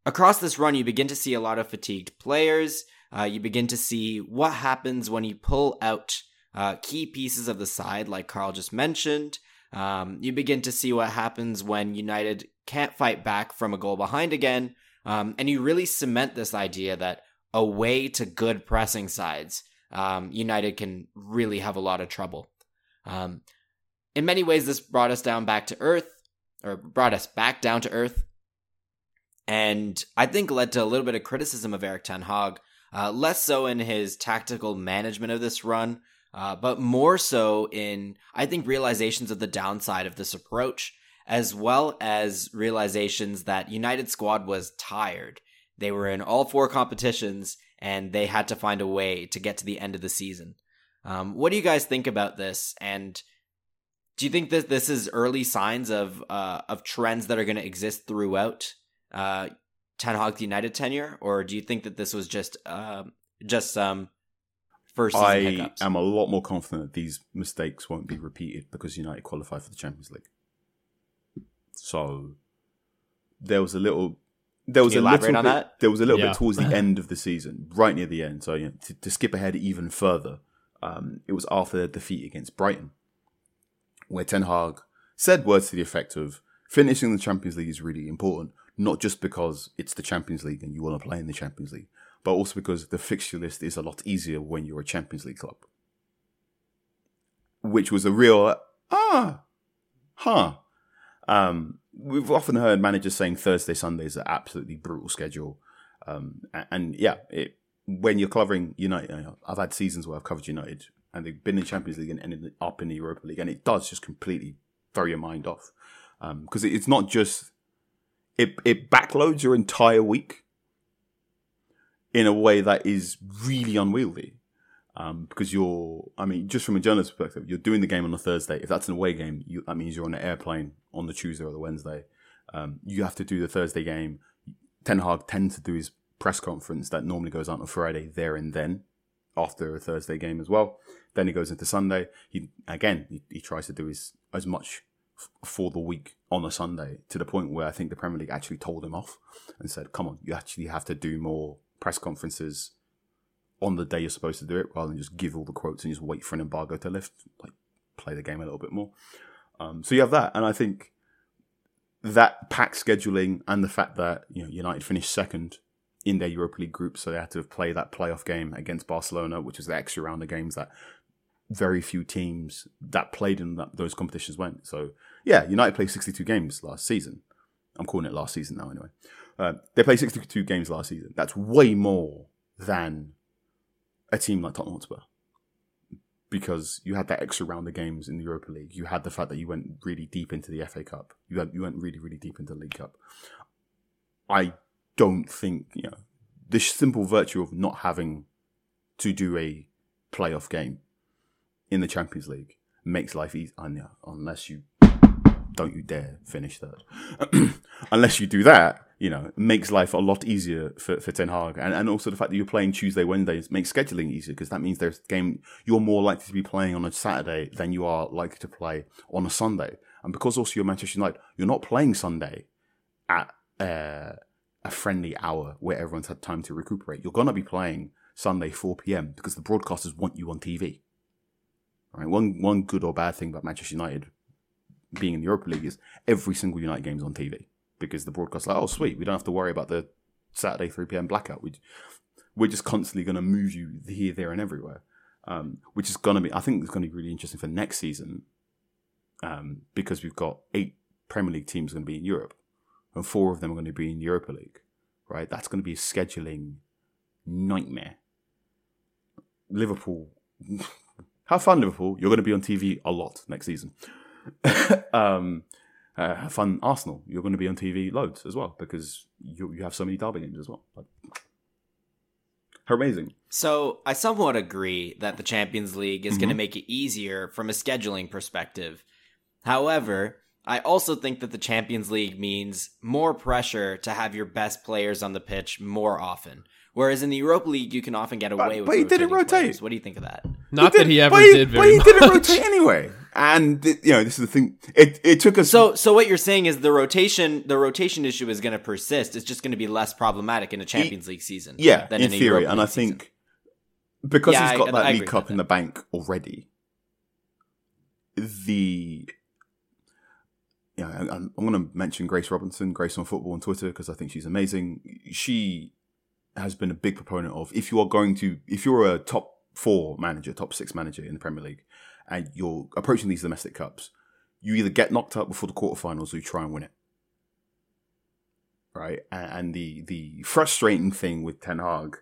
across this run, you begin to see a lot of fatigued players. Uh, you begin to see what happens when you pull out uh, key pieces of the side, like Carl just mentioned. Um, you begin to see what happens when United can't fight back from a goal behind again, um, and you really cement this idea that away to good pressing sides, um, United can really have a lot of trouble. Um, in many ways, this brought us down back to earth, or brought us back down to earth. and I think led to a little bit of criticism of Erik Ten Hag, uh, less so in his tactical management of this run, uh, but more so in, I think, realizations of the downside of this approach, as well as realizations that United squad was tired. They were in all four competitions and they had to find a way to get to the end of the season. Um, what do you guys think about this? And do you think that this is early signs of uh, of trends that are going to exist throughout uh, Ten Hag's United tenure, or do you think that this was just uh, just some um, first season I hiccups? am a lot more confident that these mistakes won't be repeated because United qualify for the Champions League. So there was a little. There was you a elaborate little on bit, that? There was a little Yeah. bit towards the end of the season, right near the end. So you know, to, to skip ahead even further, um, it was after their defeat against Brighton, where Ten Hag said words to the effect of finishing the Champions League is really important, not just because it's the Champions League and you want to play in the Champions League, but also because the fixture list is a lot easier when you're a Champions League club. Which was a real ah, huh. Um, we've often heard managers saying Thursday, Sundays are absolutely brutal schedule. Um, a- and, yeah, it, when you're covering United, you know, I've had seasons where I've covered United and they've been in Champions League and ended up in the Europa League, and it does just completely throw your mind off because it it's not just it it backloads your entire week in a way that is really unwieldy. Um, because you're, I mean, just from a journalist perspective, you're doing the game on a Thursday. If that's an away game, you, that means you're on an airplane on the Tuesday or the Wednesday. Um, you have to do the Thursday game. Ten Hag tends to do his press conference that normally goes out on Friday there and then after a Thursday game as well. Then he goes into Sunday. He again he, he tries to do his as much f- for the week on a Sunday to the point where I think the Premier League actually told him off and said, "Come on, you actually have to do more press conferences on the day you're supposed to do it, rather than just give all the quotes and just wait for an embargo to lift. Like play the game a little bit more." Um, so you have that, and I think that pack scheduling and the fact that you know United finished second in their Europa League group, so they had to play that playoff game against Barcelona, which was the extra round of games that very few teams that played in that, those competitions went. So yeah, United played 62 games last season. I'm calling it last season now anyway. Uh, they played 62 games last season. That's way more than a team like Tottenham Hotspur. Because you had that extra round of games in the Europa League. You had the fact that you went really deep into the FA Cup. You had, you went really, really deep into the League Cup. I don't think, you know, the simple virtue of not having to do a playoff game in the Champions League makes life easy. Unless you don't you dare finish third. Unless you do that, you know, makes life a lot easier for, for Ten Hag. And, and also the fact that you're playing Tuesday, Wednesdays makes scheduling easier because that means there's game you're more likely to be playing on a Saturday than you are likely to play on a Sunday. And because also you're Manchester United, you're not playing Sunday at uh, a friendly hour where everyone's had time to recuperate. You're gonna be playing Sunday 4 p.m. because the broadcasters want you on TV. Right, one one good or bad thing about Manchester United being in the Europa League is every single United game is on TV because the broadcast like, oh sweet, we don't have to worry about the Saturday 3 p.m. blackout. We we're just constantly going to move you here, there, and everywhere, um, which is going to be I think it's going to be really interesting for next season um, because we've got eight Premier League teams going to be in Europe and four of them are going to be in Europa League, right? That's going to be a scheduling nightmare. Liverpool, have fun, Liverpool. You're going to be on TV a lot next season. um, uh, have fun, Arsenal. You're going to be on TV loads as well because you you have so many derby games as well. Like, amazing. So I somewhat agree that the Champions League is going to make it easier from a scheduling perspective. However, I also think that the Champions League means more pressure to have your best players on the pitch more often. Whereas in the Europa League, you can often get away with. but he didn't rotate. players. What do you think of that? Not that he ever but did but he much. didn't rotate anyway. And th- you know, this is the thing. It it took us So, so what you're saying is the rotation, the rotation issue is going to persist. It's just going to be less problematic in a Champions League season. Yeah, than in in, a theory, Europa and I League season. think because Yeah, he's got I- that I League Cup with in the bank already, the yeah, I'm, I'm going to mention Grace Robinson, Grace on Football on Twitter because I think she's amazing. She has been a big proponent of if you are going to if you're a top four manager, top six manager in the Premier League, and you're approaching these domestic cups, you either get knocked out before the quarterfinals or you try and win it. right? And, the the frustrating thing with Ten Hag,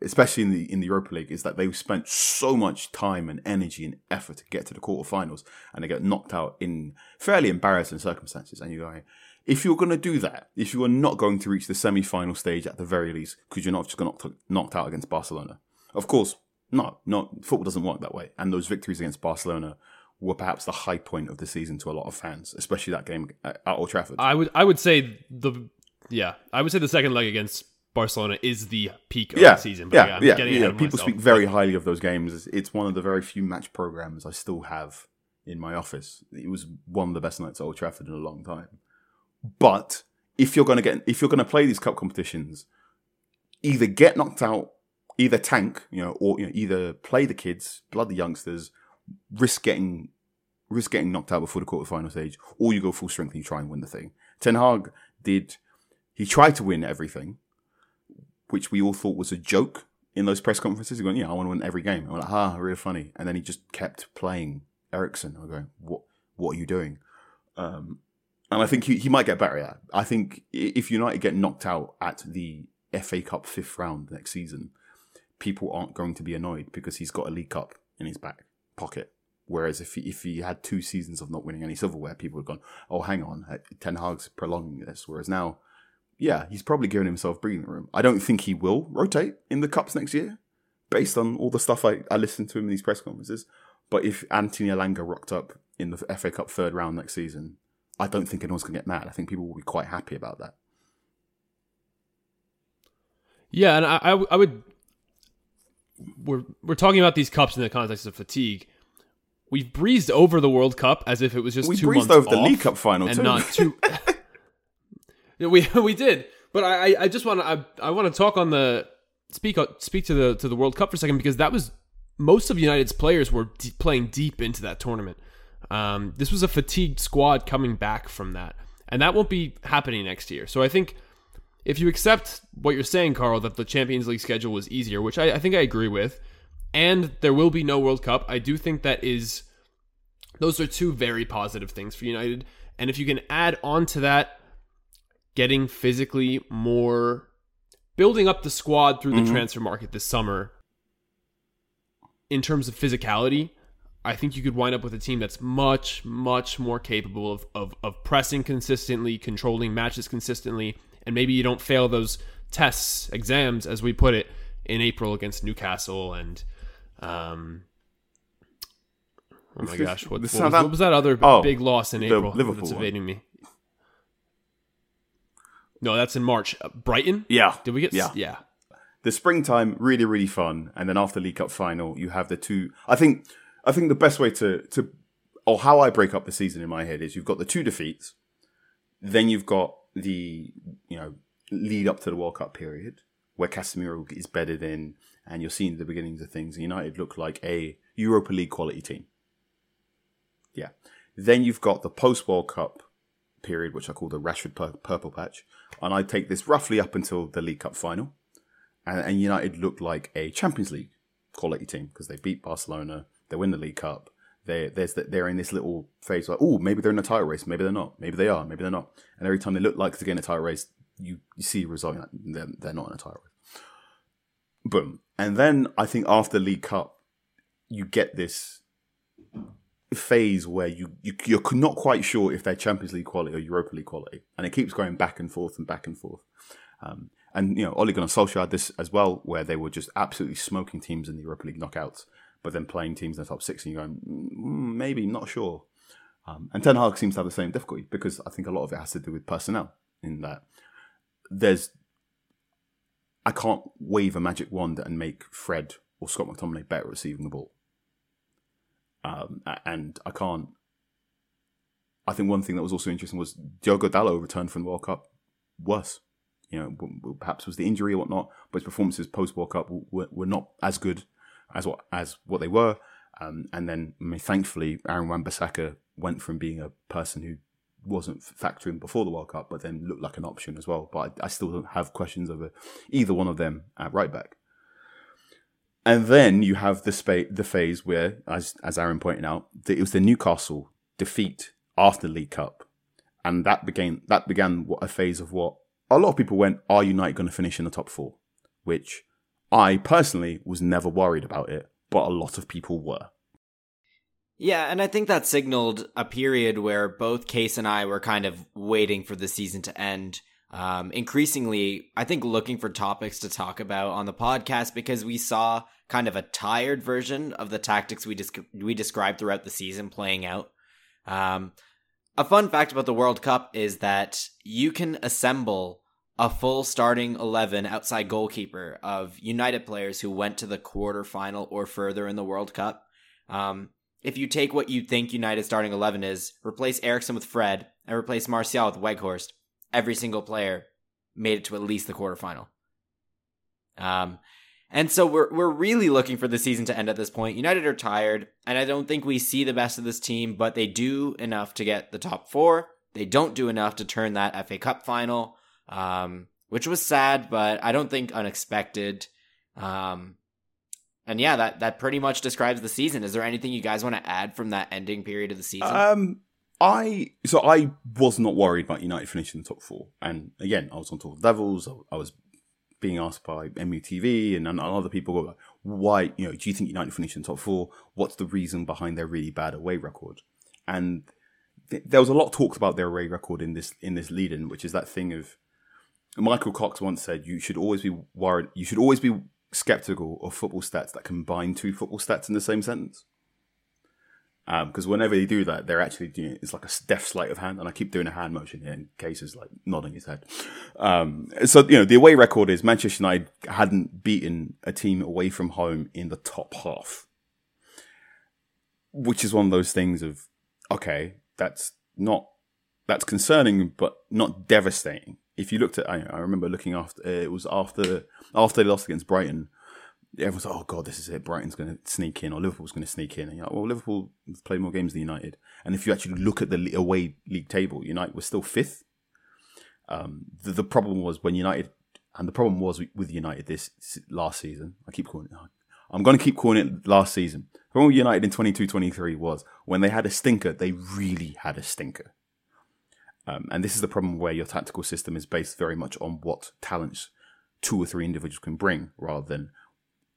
especially in the in the Europa League, is that they've spent so much time and energy and effort to get to the quarterfinals, and they get knocked out in fairly embarrassing circumstances. And you're going, if you're going to do that, if you are not going to reach the semi-final stage at the very least, because you're not just going to knocked out against Barcelona, of course, no, not football doesn't work that way. And those victories against Barcelona were perhaps the high point of the season to a lot of fans, especially that game uh, at Old Trafford. I would I would say the yeah I would say the second leg against Barcelona is the peak of yeah, the season. yeah, yeah, yeah. yeah. People speak very highly of those games. It's one of the very few match programs I still have in my office. It was one of the best nights at Old Trafford in a long time. But if you're going to get if you're going to play these cup competitions, either get knocked out, either tank, you know, or you know, either play the kids, blood the youngsters, risk getting risk getting knocked out before the quarterfinal stage, or you go full strength and you try and win the thing. Ten Hag did he tried to win everything, which we all thought was a joke in those press conferences. He going, "Yeah, I want to win every game." I'm like, "Ah, really funny." And then he just kept playing Eriksen. I'm going, "What? What are you doing?" Um, and I think he, he might get better at. I think if United get knocked out at the FA Cup fifth round next season, people aren't going to be annoyed because he's got a League Cup in his back pocket. Whereas if he, if he had two seasons of not winning any silverware, people would have gone, "Oh, hang on, uh, Ten Hag's prolonging this." Whereas now, yeah, he's probably giving himself breathing room. I don't think he will rotate in the cups next year, based on all the stuff I, I listened to him in these press conferences. But if Anthony Elanga rocked up in the FA Cup third round next season, I don't think anyone's going to get mad. I think people will be quite happy about that. Yeah, and I, I, I would. We're we're talking about these cups in the context of fatigue. We've breezed over the World Cup as if it was just we two breezed months over the League Cup final and too. not two. Yeah, we we did, but I I just want to I, I want to talk on the speak speak to the to the World Cup for a second because that was most of United's players were de- playing deep into that tournament. Um, this was a fatigued squad coming back from that, and that won't be happening next year. So I think if you accept what you're saying, Carl, that the Champions League schedule was easier, which I, I think I agree with, and there will be no World Cup, I do think that is those are two very positive things for United. And if you can add on to that, getting physically more, building up the squad through the Mhm. transfer market this summer in terms of physicality, I think you could wind up with a team that's much, much more capable of, of, of pressing consistently, controlling matches consistently, and maybe you don't fail those tests, exams, as we put it, in April against Newcastle and. Um, oh my gosh, what, what, was, what was that other Oh, big loss in the April Liverpool that's one. evading me? No, that's in March. Uh, Brighton? Yeah, Did we get? Yeah. yeah. the springtime really really fun, and then after League Cup final, you have the two. I think I think the best way to to or how I break up the season in my head is you've got the two defeats, then you've got the you know lead up to the World Cup period where Casemiro is bedded in, and you're seeing the beginnings of things. United look like a Europa League quality team. Yeah, then you've got the post World Cup period, which I call the Rashford pur- purple patch, and I take this roughly up until the League Cup final and, and United looked like a Champions League quality team because they beat Barcelona, they win the League Cup. They there's that they're in this little phase like, oh, maybe they're in a title race, maybe they're not, maybe they are, maybe they're not. And every time they look like they're in a title race, you, you see a result, like, they're, they're not in a title race. Boom. And then I think after League Cup, you get this phase where you, you you're not quite sure if they're Champions League quality or Europa League quality, and it keeps going back and forth and back and forth. Um, and you know, Ole Gunnar Solskjaer had this as well, where they were just absolutely smoking teams in the Europa League knockouts, but then playing teams in the top six, and you're going, mm, maybe not sure. Um, and Ten Hag seems to have the same difficulty because I think a lot of it has to do with personnel. In that there's, I can't wave a magic wand and make Fred or Scott McTominay better receiving the ball. Um, and I can't. I think one thing that was also interesting was Diogo Dalot returned from the World Cup worse. You know, perhaps was the injury or whatnot, but his performances post World Cup were, were not as good as what as what they were. Um, and then, I mean, thankfully, Aaron Wan-Bissaka went from being a person who wasn't factoring before the World Cup, but then looked like an option as well. But I, I still don't have questions over either one of them at right back. And then you have the spa- the phase where, as as Aaron pointed out, it was the Newcastle defeat after League Cup, and that began that began what a phase of what a lot of people went, "Are United going to finish in the top four? Which I personally was never worried about it, but a lot of people were. Yeah, and I think that signaled a period where both Case and I were kind of waiting for the season to end. Um, increasingly, I think looking for topics to talk about on the podcast because we saw kind of a tired version of the tactics we dis- we described throughout the season playing out. Um, a fun fact about the World Cup is that you can assemble a full starting 11 outside goalkeeper of United players who went to the quarterfinal or further in the World Cup. Um, if you take what you think United starting 11 is, replace Eriksen with Fred, and replace Martial with Weghorst, every single player made it to at least the quarterfinal. Um, and so we're we're really looking for the season to end at this point. United are tired, and I don't think we see the best of this team, but they do enough to get the top four. They don't do enough to turn that FA Cup final, um, which was sad, but I don't think unexpected. Um, and yeah, that that pretty much describes the season. Is there anything you guys want to add from that ending period of the season? Um, I so I was not worried about United finishing the top four, and again, I was on top levels. I was being asked by MUTV and, other people, why you know, do you think United finished in top four? What's the reason behind their really bad away record? And th- there was a lot talked about their away record in this in this lead-in, which is that thing of Michael Cox once said you should always be worried. You should always be skeptical of football stats that combine two football stats in the same sentence. Because um, whenever they do that, they're actually doing it's like a deaf sleight of hand, and I keep doing a hand motion here, in cases like nodding his head. Um, so you know the away record is Manchester United hadn't beaten a team away from home in the top half, which is one of those things of okay, that's not that's concerning, but not devastating. If you looked at, I, I remember looking after it was after after they lost against Brighton everyone's like, oh god, this is it. Brighton's going to sneak in, or Liverpool's going to sneak in. And you're like, well, Liverpool play more games than United. And if you actually look at the away league table, United was still fifth. Um, the, the, problem was when United, and the problem was with United this last season. I keep calling it. I'm going to keep calling it last season. The problem with United in 22-23 was when they had a stinker, they really had a stinker. Um, and this is the problem where your tactical system is based very much on what talents two or three individuals can bring, rather than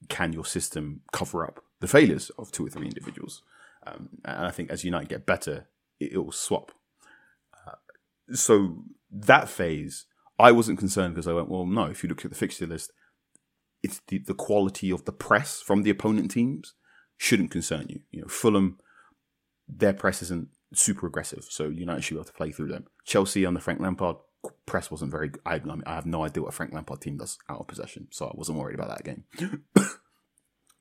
can your system cover up the failures of two or three individuals? Um, and I think as United get better, it, will swap. Uh, so that phase, I wasn't concerned because I went, well, no, if you look at the fixture list, it's the, the quality of the press from the opponent teams shouldn't concern you. You know, Fulham, their press isn't super aggressive, so United should be able to play through them. Chelsea on the Frank Lampard, press wasn't very. I, I, mean, I have no idea what Frank Lampard team does out of possession, so I wasn't worried about that game.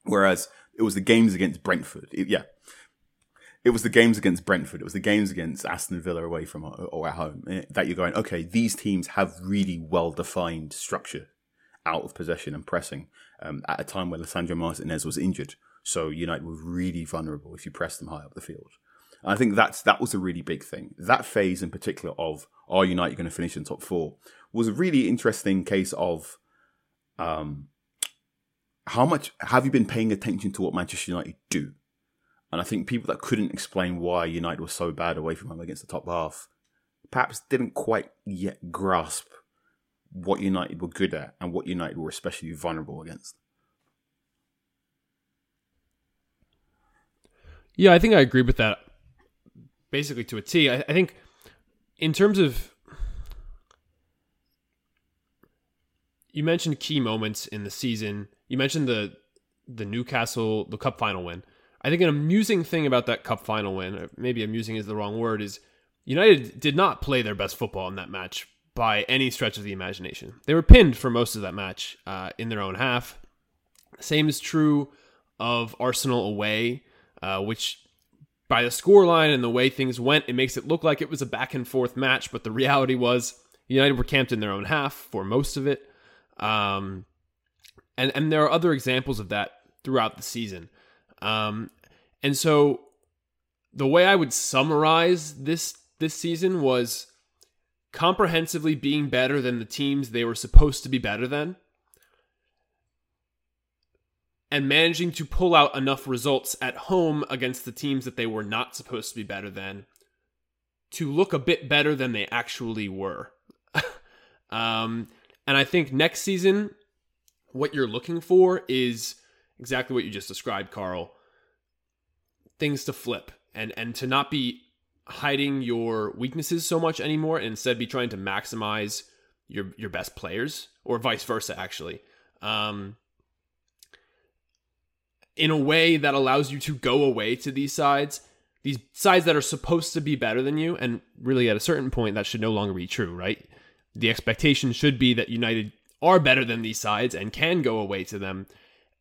Whereas it was the games against Brentford, it, yeah, it was the games against Brentford, it was the games against Aston Villa away from or at home eh, that you're going. Okay, these teams have really well defined structure out of possession and pressing um, at a time when Lisandro Martinez was injured. So United were really vulnerable if you press them high up the field. I think that's that was a really big thing. That phase in particular of are United going to finish in top four was a really interesting case of um, how much have you been paying attention to what Manchester United do? And I think people that couldn't explain why United was so bad away from home against the top half perhaps didn't quite yet grasp what United were good at and what United were especially vulnerable against. Yeah, I think I agree with that basically to a T. I, I think in terms of you mentioned key moments in the season. You mentioned the the Newcastle the cup final win. I think an amusing thing about that cup final win, maybe amusing is the wrong word, is United did not play their best football in that match by any stretch of the imagination. They were pinned for most of that match uh, in their own half. Same is true of Arsenal away, uh, which by the scoreline and the way things went, it makes it look like it was a back and forth match, but the reality was United were camped in their own half for most of it. Um, and and there are other examples of that throughout the season. Um, and so the way I would summarize this this season was comprehensively being better than the teams they were supposed to be better than and managing to pull out enough results at home against the teams that they were not supposed to be better than to look a bit better than they actually were. Um, and I think next season, what you're looking for is exactly what you just described, Carl. Things to flip and and to not be hiding your weaknesses so much anymore, and instead be trying to maximize your your best players, or vice versa, actually. Um, in a way that allows you to go away to these sides, these sides that are supposed to be better than you, and really at a certain point that should no longer be true, right? The expectation should be that United are better than these sides and can go away to them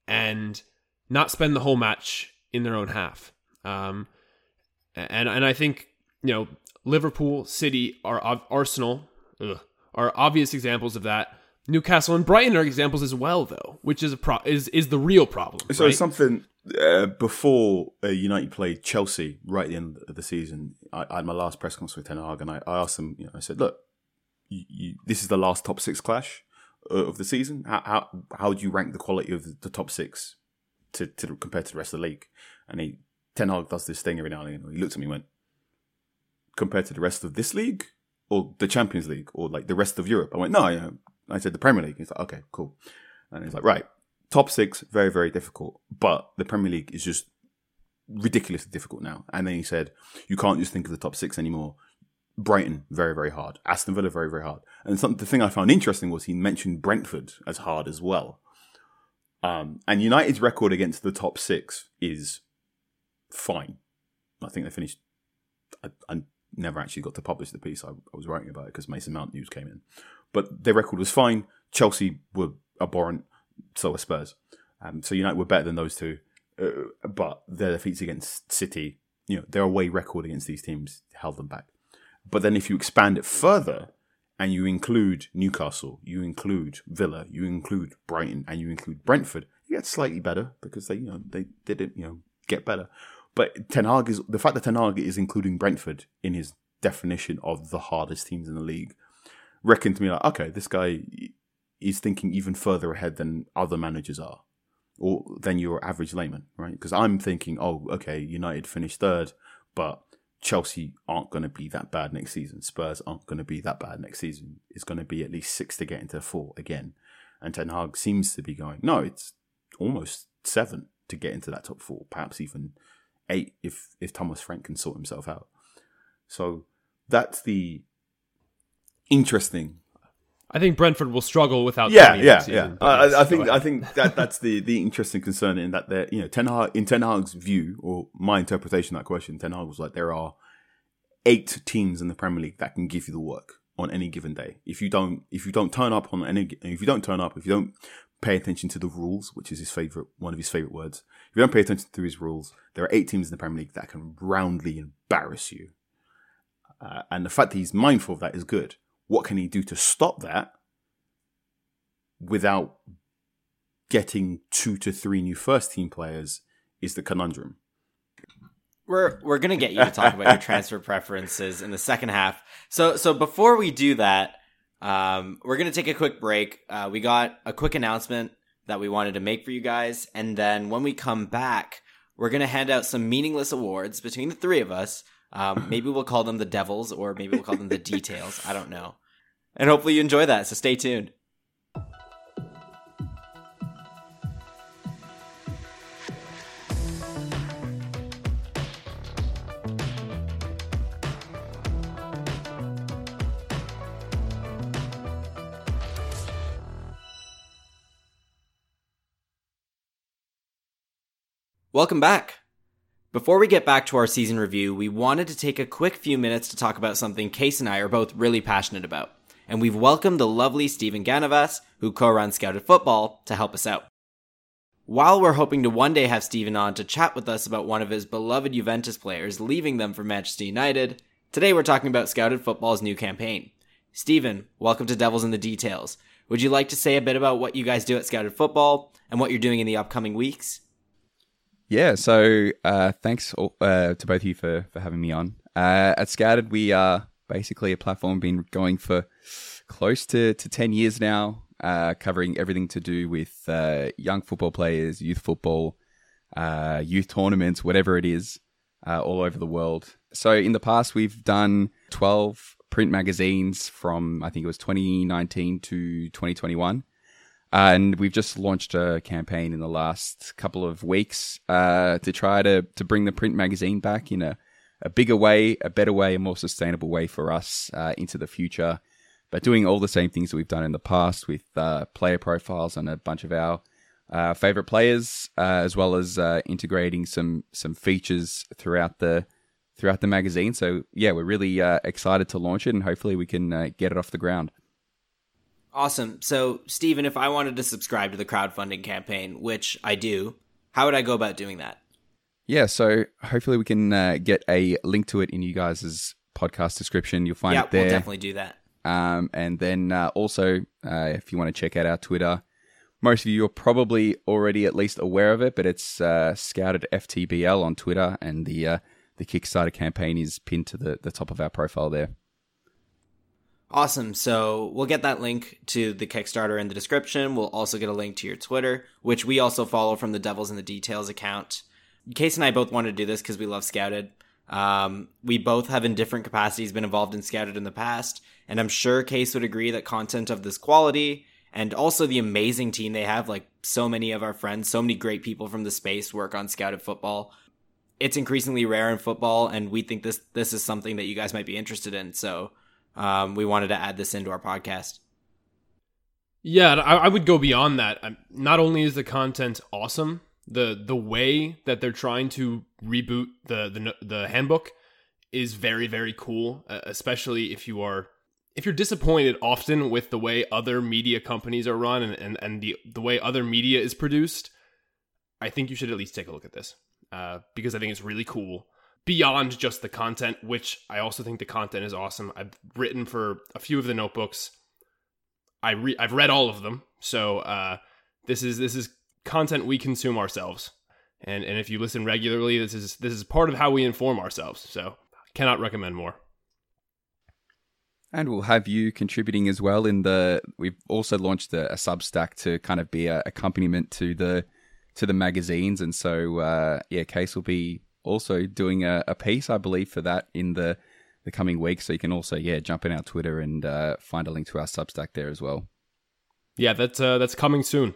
and not spend the whole match in their own half. Um, and and I think you know Liverpool, City, are Arsenal ugh, are obvious examples of that. Newcastle and Brighton are examples as well, though, which is a pro- is is the real problem. So right? something uh, before uh, United played Chelsea right at the end of the season, I, I had my last press conference with Ten Hag, and I, I asked him, you know, I said, look, you, you, this is the last top six clash uh, of the season. How, how how do you rank the quality of the, top six to, to compared to the rest of the league? And he Ten Hag does this thing every now and again. He looked at me and went, compared to the rest of this league or the Champions League or like the rest of Europe. I went, no, you know, I said the Premier League. He's like, okay, cool. And he's like, right, top six, very, very difficult. But the Premier League is just ridiculously difficult now. And then he said, you can't just think of the top six anymore. Brighton, very, very hard. Aston Villa, very, very hard. And some, the thing I found interesting was he mentioned Brentford as hard as well. Um, and United's record against the top six is fine. I think they finished. I, I never actually got to publish the piece I, I was writing about it because Mason Mount news came in. But their record was fine. Chelsea were abhorrent, so were Spurs. Um, so United were better than those two. Uh, but their defeats against City, you know, their away record against these teams held them back. But then if you expand it further and you include Newcastle, you include Villa, you include Brighton, and you include Brentford, you get slightly better because they, you know, they did it, you know, get better. But Ten Hag is the fact that Ten Hag is including Brentford in his definition of the hardest teams in the league reckoned to me like, okay, this guy is thinking even further ahead than other managers are, or than your average layman, right? Because I'm thinking, oh, okay, United finished third, but Chelsea aren't going to be that bad next season. Spurs aren't going to be that bad next season. It's going to be at least six to get into four again. And Ten Hag seems to be going, no, it's almost seven to get into that top four, perhaps even eight if if Thomas Frank can sort himself out. So that's the interesting. I think Brentford will struggle without. Yeah, yeah, season, yeah. I, I think I think that that's the the interesting concern in that there, you know, Ten Hag in Ten Hag's view or my interpretation of that question, Ten Hag was like there are eight teams in the Premier League that can give you the work on any given day. If you don't, if you don't turn up on any, if you don't turn up, if you don't pay attention to the rules, which is his favorite, one of his favorite words. If you don't pay attention to his rules, there are eight teams in the Premier League that can roundly embarrass you. Uh, and the fact that he's mindful of that is good. What can he do to stop that without getting two to three new first team players is the conundrum. We're we're gonna get you to talk about your transfer preferences in the second half. So so before we do that, um, we're gonna take a quick break. Uh, we got a quick announcement that we wanted to make for you guys, and then when we come back, we're gonna hand out some meaningless awards between the three of us. Um, maybe we'll call them the Devils, or maybe we'll call them the Details. I don't know. And hopefully you enjoy that. So stay tuned. Welcome back. Before we get back to our season review, we wanted to take a quick few minutes to talk about something Case and I are both really passionate about. And we've welcomed the lovely Stephen Ganavas, who co-runs Scouted Football, to help us out. While we're hoping to one day have Stephen on to chat with us about one of his beloved Juventus players leaving them for Manchester United, today we're talking about Scouted Football's new campaign. Stephen, welcome to Devils in the Details. Would you like to say a bit about what you guys do at Scouted Football and what you're doing in the upcoming weeks? Yeah, so uh, thanks uh, to both of you for, for having me on. Uh, at Scouted, we are basically a platform been going for close to, to 10 years now, uh, covering everything to do with uh, young football players, youth football, uh, youth tournaments, whatever it is, all over the world. So in the past, we've done 12 print magazines from I think it was 2019 to 2021. And we've just launched a campaign in the last couple of weeks uh, to try to, to bring the print magazine back in a, a bigger way, a better way, a more sustainable way for us uh, into the future. But doing all the same things that we've done in the past with uh, player profiles and a bunch of our uh, favorite players, uh, as well as uh, integrating some some features throughout the throughout the magazine. So yeah, we're really uh, excited to launch it, and hopefully we can uh, get it off the ground. Awesome. So, Stephen, if I wanted to subscribe to the crowdfunding campaign, which I do, how would I go about doing that? Yeah, so hopefully we can uh, get a link to it in you guys' podcast description. You'll find yeah, it there. Yeah, we'll definitely do that. Um, and then uh, also, uh, if you want to check out our Twitter, most of you are probably already at least aware of it, but it's uh, Scouted FTBL on Twitter, and the uh, the Kickstarter campaign is pinned to the, the top of our profile there. Awesome. So we'll get that link to the Kickstarter in the description. We'll also get a link to your Twitter, which we also follow from the Devils in the Details account. Case and I both wanted to do this because we love Scouted. Um, we both have in different capacities been involved in Scouted in the past, and I'm sure Case would agree that content of this quality and also the amazing team they have, like so many of our friends, so many great people from the space work on Scouted football. It's increasingly rare in football, and we think this this is something that you guys might be interested in. So um, we wanted to add this into our podcast. Yeah, I, I would go beyond that. Um, Not only is the content awesome, the the way that they're trying to reboot the the the handbook is very very cool. Uh, especially if you are if you're disappointed often with the way other media companies are run and and, and the the way other media is produced, I think you should at least take a look at this uh, because I think it's really cool beyond just the content, which I also think the content is awesome. I've written for a few of the notebooks. I re- I've read all of them, so uh, this is this is content we consume ourselves, and and if you listen regularly, this is this is part of how we inform ourselves. So cannot recommend more. And we'll have you contributing as well in the. We've also launched a, a Substack to kind of be a accompaniment to the to the magazines, and so uh, yeah, Case will be also doing a, a piece, I believe, for that in the the coming week. So you can also yeah jump in our Twitter and uh, find a link to our Substack there as well. Yeah, that's uh, that's coming soon.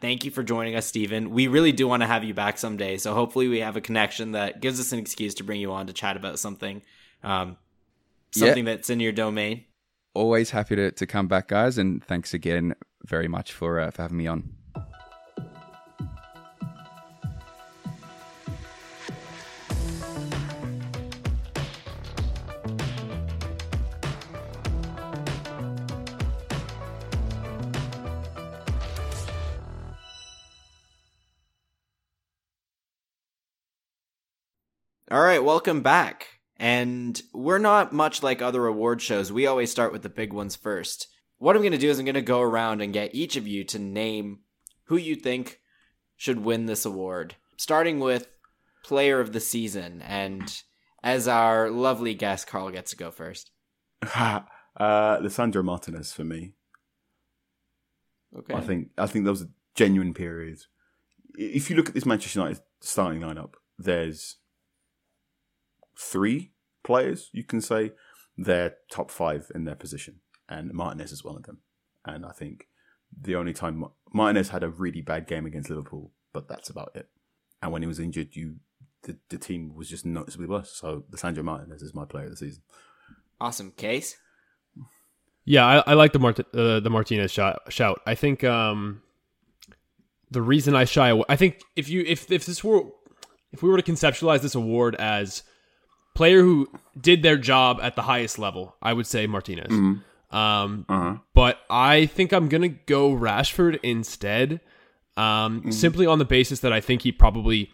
Thank you for joining us, Stephen. We really do want to have you back someday. So hopefully we have a connection that gives us an excuse to bring you on to chat about something, um, something that's in your domain. Always happy to, to come back, guys, and thanks again very much for uh, for having me on. All right, welcome back. And we're not much like other award shows. We always start with the big ones first. What I'm going to do is I'm going to go around and get each of you to name who you think should win this award, starting with player of the season. And as our lovely guest, Carl gets to go first. uh, Lisandro Martinez for me. Okay. I think I think those are genuine periods. If you look at this Manchester United starting lineup, there's three players you can say they're top five in their position, and Martinez is one of them. And I think the only time Martinez had a really bad game against Liverpool, but that's about it. And when he was injured, you the, the team was just noticeably worse. So the Lisandro Martinez is my player of the season. Awesome. Case? Yeah, I, I like the Mart- uh, the Martinez shout, shout. I think um, the reason I shy away, I think if you if if this were if we were to conceptualize this award as player who did their job at the highest level, I would say Martinez. Um, Uh-huh. but I think I'm gonna go Rashford instead, um, simply on the basis that I think he probably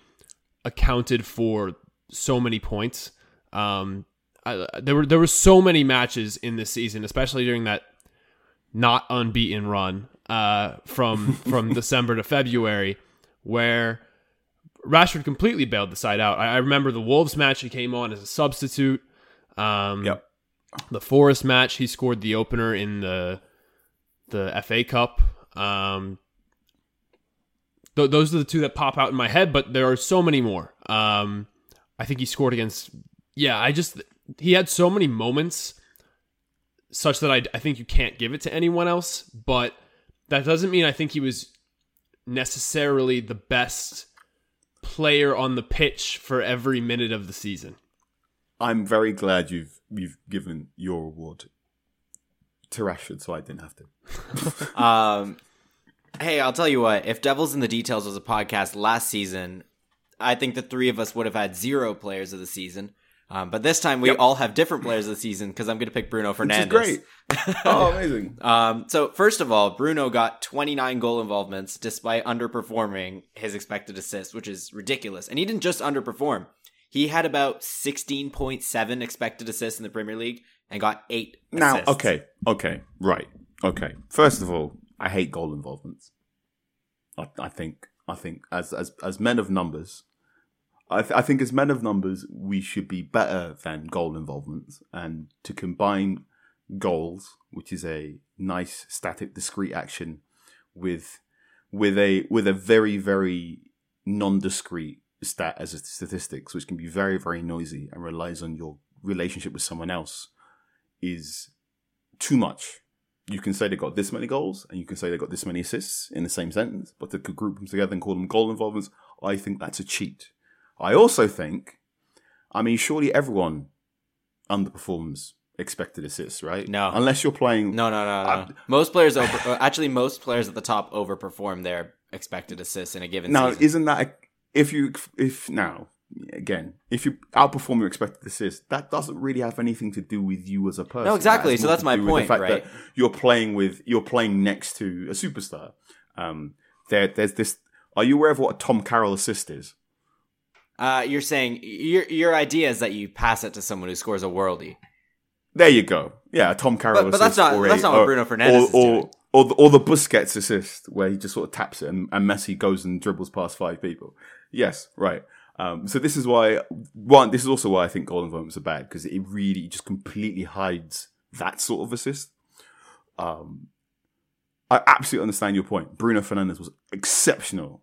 accounted for so many points. Um, I, there were there were so many matches in this season, especially during that not unbeaten run uh, from from December to February, where Rashford completely bailed the side out. I, I remember the Wolves match; he came on as a substitute. Um, Yep. The Forest match, he scored the opener in the the FA Cup. Um, th- those are the two that pop out in my head, but there are so many more. Um, I think he scored against. Yeah, I just he had so many moments such that I, I think you can't give it to anyone else, but that doesn't mean I think he was necessarily the best player on the pitch for every minute of the season. I'm very glad you've you've given your award to Rashford, so I didn't have to. Um, hey, I'll tell you what. If Devils in the Details was a podcast last season, I think the three of us would have had zero players of the season. Um, but this time we Yep. all have different players of the season because I'm going to pick Bruno Fernandes. great. oh, amazing. Um, so first of all, Bruno got 29 goal involvements despite underperforming his expected assists, which is ridiculous. And he didn't just underperform; he had about 16.7 expected assists in the Premier League and got eight. Now, assists. okay, okay, right, okay. First of all, I hate goal involvements. I, I think, I think, as as as men of numbers, I, th- I think as men of numbers, we should be better than goal involvements, and to combine goals, which is a nice, static, discrete action, with with a with a very, very non-discrete stat as a statistics, which can be very, very noisy and relies on your relationship with someone else, is too much. You can say they got this many goals, and you can say they got this many assists in the same sentence, but to group them together and call them goal involvements, I think that's a cheat. I also think, I mean, surely everyone underperforms expected assists, right? No. unless you're playing. No, no, no, no. I- most players over. uh, actually, most players at the top overperform their expected assists in a given Now, season. isn't that a, if you if now again if you outperform your expected assists, that doesn't really have anything to do with you as a person. No, exactly. That So that's my point, right? you're playing with you're playing next to a superstar. Um, there, there's this. Are you aware of what a Tom Carroll assist is? Uh, you're saying your your idea is that you pass it to someone who scores a worldie. There you go. Yeah, Tom Carroll But- but that's not- or a- that's not what or- Bruno Fernandes or, is doing. or, or the, or the Busquets assist, where he just sort of taps it and, and Messi goes and dribbles past five people. Yes, right. Um, so this is why one. This is also why I think goal involvements are bad because it really just completely hides that sort of assist. Um, I absolutely understand your point. Bruno Fernandes was exceptional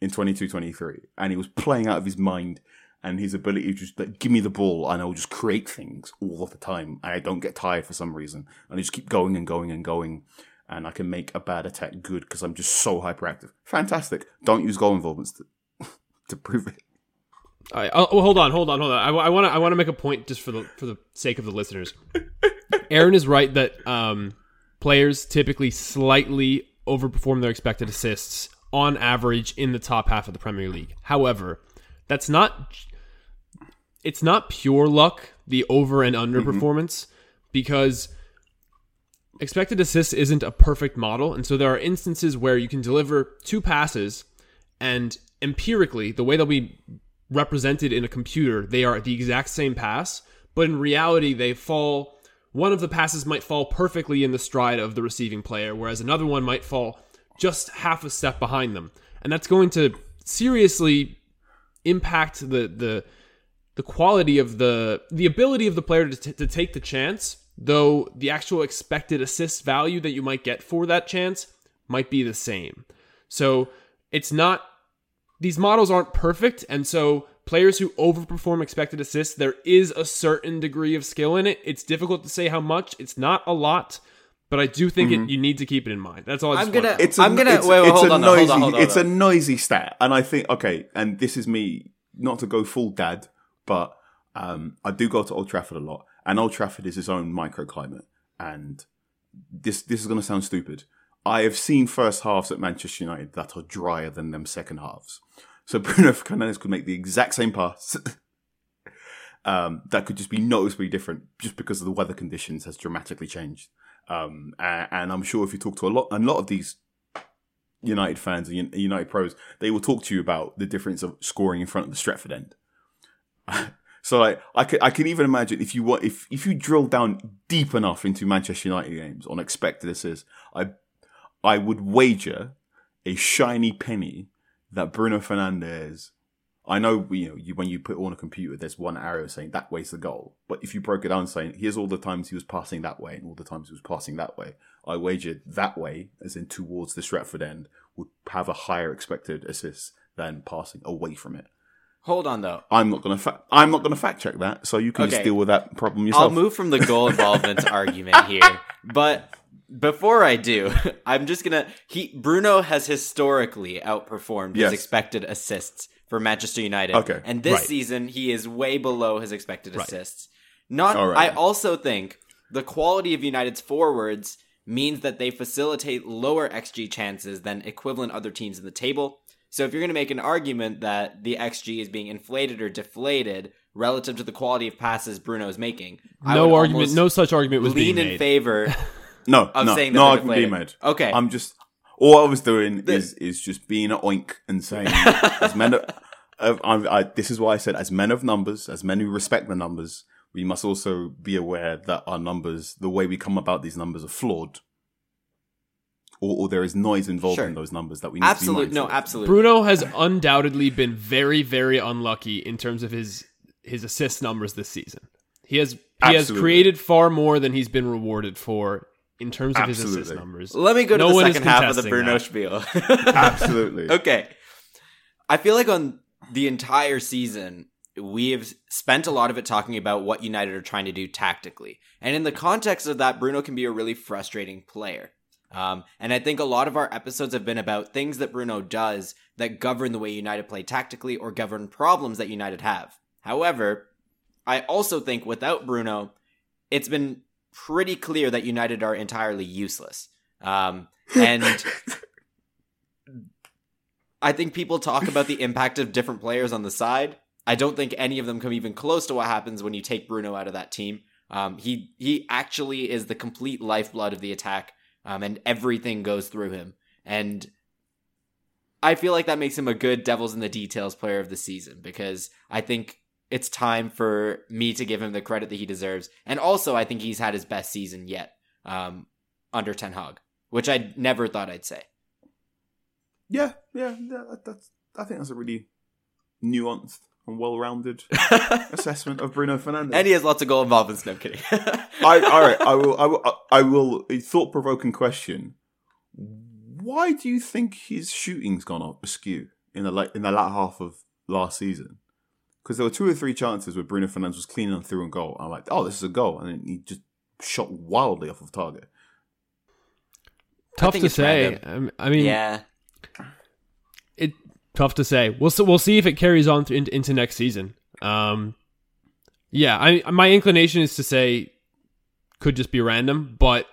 in 22-23 and he was playing out of his mind and his ability to just like give me the ball and I'll just create things all of the time and I don't get tired for some reason and I just keep going and going and going and I can make a bad attack good because I'm just so hyperactive. Fantastic. Don't use goal involvements to, to prove it. All right, oh, hold on, hold on, hold on. I, want to I want to make a point just for the for the sake of the listeners. Aaron is right that um, players typically slightly overperform their expected assists on average in the top half of the Premier League. However, that's not it's not pure luck the over and under mm-hmm. performance because expected assists isn't a perfect model and so there are instances where you can deliver two passes and empirically the way they'll be represented in a computer they are the exact same pass but in reality they fall one of the passes might fall perfectly in the stride of the receiving player whereas another one might fall just half a step behind them. And that's going to seriously impact the the the quality of the the ability of the player to, t- to take the chance though the actual expected assist value that you might get for that chance might be the same. So it's not these models aren't perfect and so players who overperform expected assists there is a certain degree of skill in it. It's difficult to say how much. It's not a lot but i do think it, you need to keep it in mind that's all I I'm gonna- to- It's a, I'm gonna- it's, wait, wait, it's hold a on, though, hold noisy, on, hold on, it's hold a noisy stat, and I think okay, and this is me not to go full dad, but um, I do go to Old Trafford a lot, and Old Trafford is its own microclimate, and this this is going to sound stupid. I have seen first halves at Manchester United that are drier than them second halves. So Bruno Fernandes could make the exact same pass. um, that could just be noticeably different just because of the weather conditions has dramatically changed. Um, and, and I'm sure if you talk to a lot, a lot of these United fans and United pros, they will talk to you about the difference of scoring in front of the Stretford end. so like, I could, I can even imagine if you want, if, if you drill down deep enough into Manchester United games on expected assists, I, I would wager a shiny penny that Bruno Fernandes. I know you know you, when you put it on a computer, there's one arrow saying that way's the goal. But if you broke it down, saying here's all the times he was passing that way and all the times he was passing that way, I wager that way, as in towards the Stretford end, would have a higher expected assist than passing away from it. Hold on though. I'm not gonna fa- I'm not gonna fact check that, so you can just deal with that problem yourself. I'll move from the goal involvement argument here, but before I do, I'm just gonna. He Bruno has historically outperformed Yes. his expected assists for Manchester United. Okay. and this Right. season he is way below his expected Right. assists. Not. All right. I also think the quality of United's forwards means that they facilitate lower xG chances than equivalent other teams in the table. So if you're going to make an argument that the xG is being inflated or deflated relative to the quality of passes Bruno is making, I no would argument, no such argument was lean being in made. favor no, of no, saying that no argument being made. Okay. I'm just all I was doing is is just being an oink and saying as men of, of I, I, this is why I said as men of numbers, as men who respect the numbers, we must also be aware that our numbers, the way we come about these numbers, are flawed. Or, or there is noise involved Sure. in those numbers that we need Absolute, to be no, mindful of. absolutely. Bruno has undoubtedly been very, very unlucky in terms of his his assist numbers this season. He has he has Absolutely. created far more than he's been rewarded for in terms of his assist numbers. Let me go to No the second half of the Bruno that. spiel. Absolutely. okay. I feel like on the entire season, we have spent a lot of it talking about what United are trying to do tactically. And in the context of that, Bruno can be a really frustrating player. Um, and I think a lot of our episodes have been about things that Bruno does that govern the way United play tactically or govern problems that United have. However, I also think without Bruno, it's been pretty clear that United are entirely useless. Um, and I think people talk about the impact of different players on the side. I don't think any of them come even close to what happens when you take Bruno out of that team. Um, he he actually is the complete lifeblood of the attack, um, and everything goes through him. And I feel like that makes him a good Devils in the Details player of the season because I think it's time for me to give him the credit that he deserves. And also, I think he's had his best season yet um, under Ten Hag, which I never thought I'd say. Yeah, yeah, that, that's. I think that's a really nuanced and well-rounded assessment of Bruno Fernandes. And he has lots of goal involvements. No I'm kidding. I, all right, I will. I will. I will. A thought-provoking question: Why do you think his shooting's gone up askew in the in the latter half of last season? Because there were two or three chances where Bruno Fernandes was cleaning them through and goal. I'm like, oh, this is a goal, and then he just shot wildly off of target. Tough to say. random. Um, I mean, yeah. it tough to say. We'll see, we'll see if it carries on th- into, into next season. Um, yeah, I my inclination is to say could just be random, but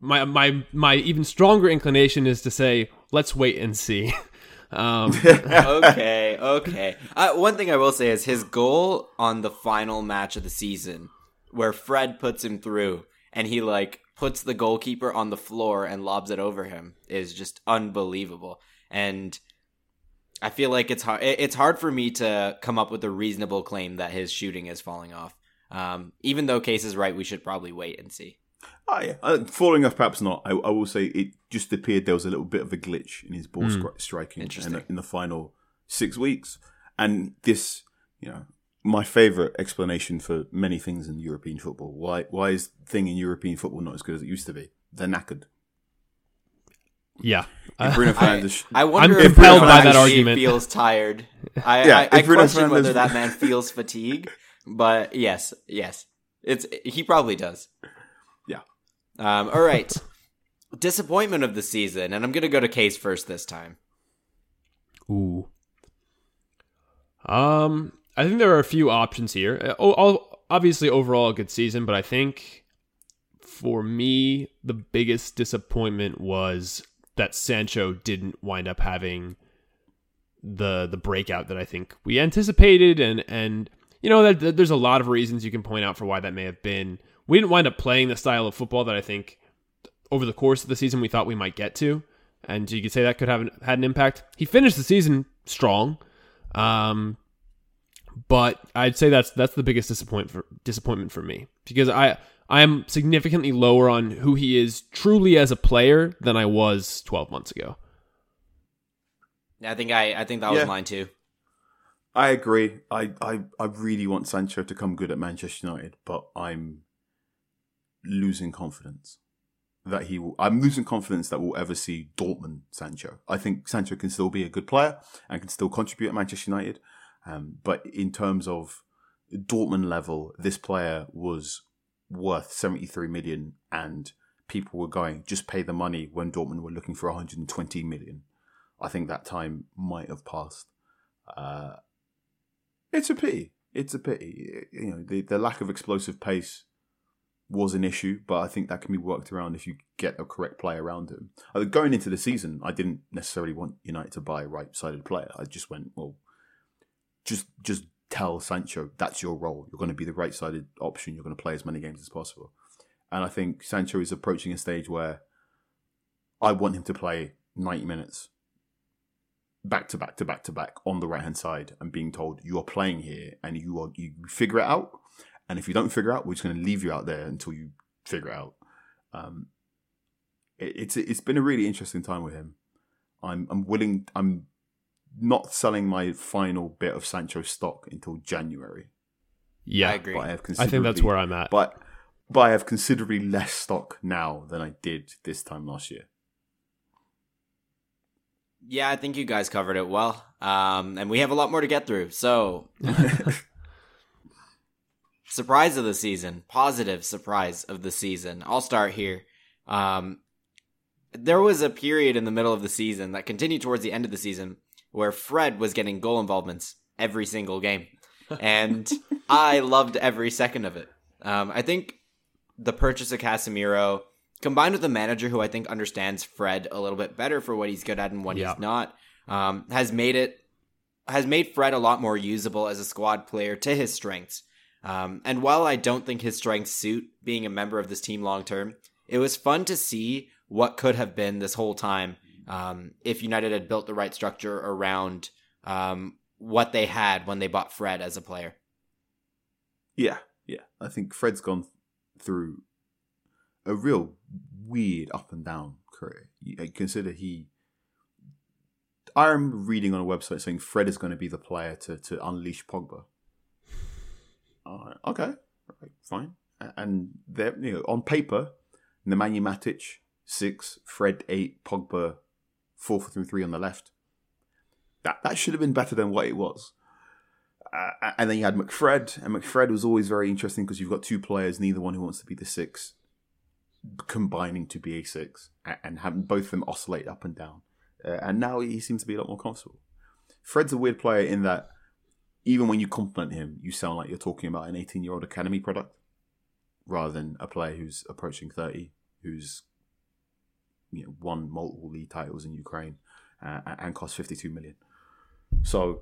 my my my even stronger inclination is to say let's wait and see. um, okay, okay. Uh, one thing I will say is his goal on the final match of the season, where Fred puts him through, and he like puts the goalkeeper on the floor and lobs it over him, is just unbelievable. And I feel like it's hard. It's hard for me to come up with a reasonable claim that his shooting is falling off. Um, even though Case is right, we should probably wait and see. Oh, yeah. Uh, falling off, perhaps not. I, I will say it just appeared there was a little bit of a glitch in his ball stri- striking in, the- in the final six weeks. And this, you know, my favourite explanation for many things in European football. Why why is thing in European football not as good as it used to be? They're knackered. yeah, If Bruno I, Fernandes, I wonder I'm if compelled Bruno by that actually argument. feels tired. I, Yeah, I, I if Bruno question whether that man feels fatigue, but yes, yes, it's he probably does. Um. All right. Disappointment of the season, and I'm gonna go to Case first this time. Ooh. Um, I think there are a few options here. Uh, obviously, overall a good season, but I think for me the biggest disappointment was that Sancho didn't wind up having the the breakout that I think we anticipated, and and you know that that there's a lot of reasons you can point out for why that may have been. We didn't wind up playing the style of football that I think over the course of the season we thought we might get to, and you could say that could have an, had an impact. He finished the season strong, um, but I'd say that's that's the biggest disappointment for disappointment for me because I I am significantly lower on who he is truly as a player than I was 12 months ago. I think I, I think that Yeah. was mine too. I agree. I, I I really want Sancho to come good at Manchester United, but I'm losing confidence that he will. I'm losing confidence that we'll ever see Dortmund Sancho. I think Sancho can still be a good player and can still contribute at Manchester United. Um, but in terms of Dortmund level, this player was worth 73 million and people were going, just pay the money when Dortmund were looking for 120 million. I think that time might have passed. Uh, it's a pity. It's a pity. You know, the, the lack of explosive pace was an issue, but I think that can be worked around if you get a correct player around him. Uh, going into the season, I didn't necessarily want United to buy a right-sided player. I just went, well, just just tell Sancho that's your role. You're going to be the right-sided option. You're going to play as many games as possible. And I think Sancho is approaching a stage where I want him to play 90 minutes back to back to back to back on the right hand side and being told you are playing here and you are you figure it out and if you don't figure out we're just going to leave you out there until you figure it out um, it, it's it's been a really interesting time with him i'm i'm willing i'm not selling my final bit of sancho stock until january Yeah, I agree. but I, have I think that's where I'm at. but but I have considerably less stock now than I did this time last year. Yeah, I think you guys covered it well. Um, and we have a lot more to get through. So, surprise of the season, positive surprise of the season. I'll start here. Um, there was a period in the middle of the season that continued towards the end of the season where Fred was getting goal involvements every single game. And I loved every second of it. Um, I think the purchase of Casemiro combined with a manager who I think understands Fred a little bit better for what he's good at and what he's not, um, has made it has made Fred a lot more usable as a squad player to his strengths. Um, and while I don't think his strengths suit being a member of this team long term, it was fun to see what could have been this whole time um, if United had built the right structure around um, what they had when they bought Fred as a player. Yeah, yeah. I think Fred's gone through a real weird up and down career. You- Consider he. I remember reading on a website saying Fred is going to be the player to, to unleash Pogba. Alright, okay, right, fine. And there, you know, on paper, Nemanja Matic six, Fred eight, Pogba four three on the left. That that should have been better than what it was. Uh, and then you had McFred, and McFred was always very interesting because you've got two players, neither one who wants to be the six, combining to be a six, and having both of them oscillate up and down. Uh, and now he seems to be a lot more comfortable. Fred's a weird player in that even when you compliment him, you sound like you're talking about an 18 year old academy product rather than a player who's approaching 30, who's you know, won multiple league titles in Ukraine uh, and cost 52 million. So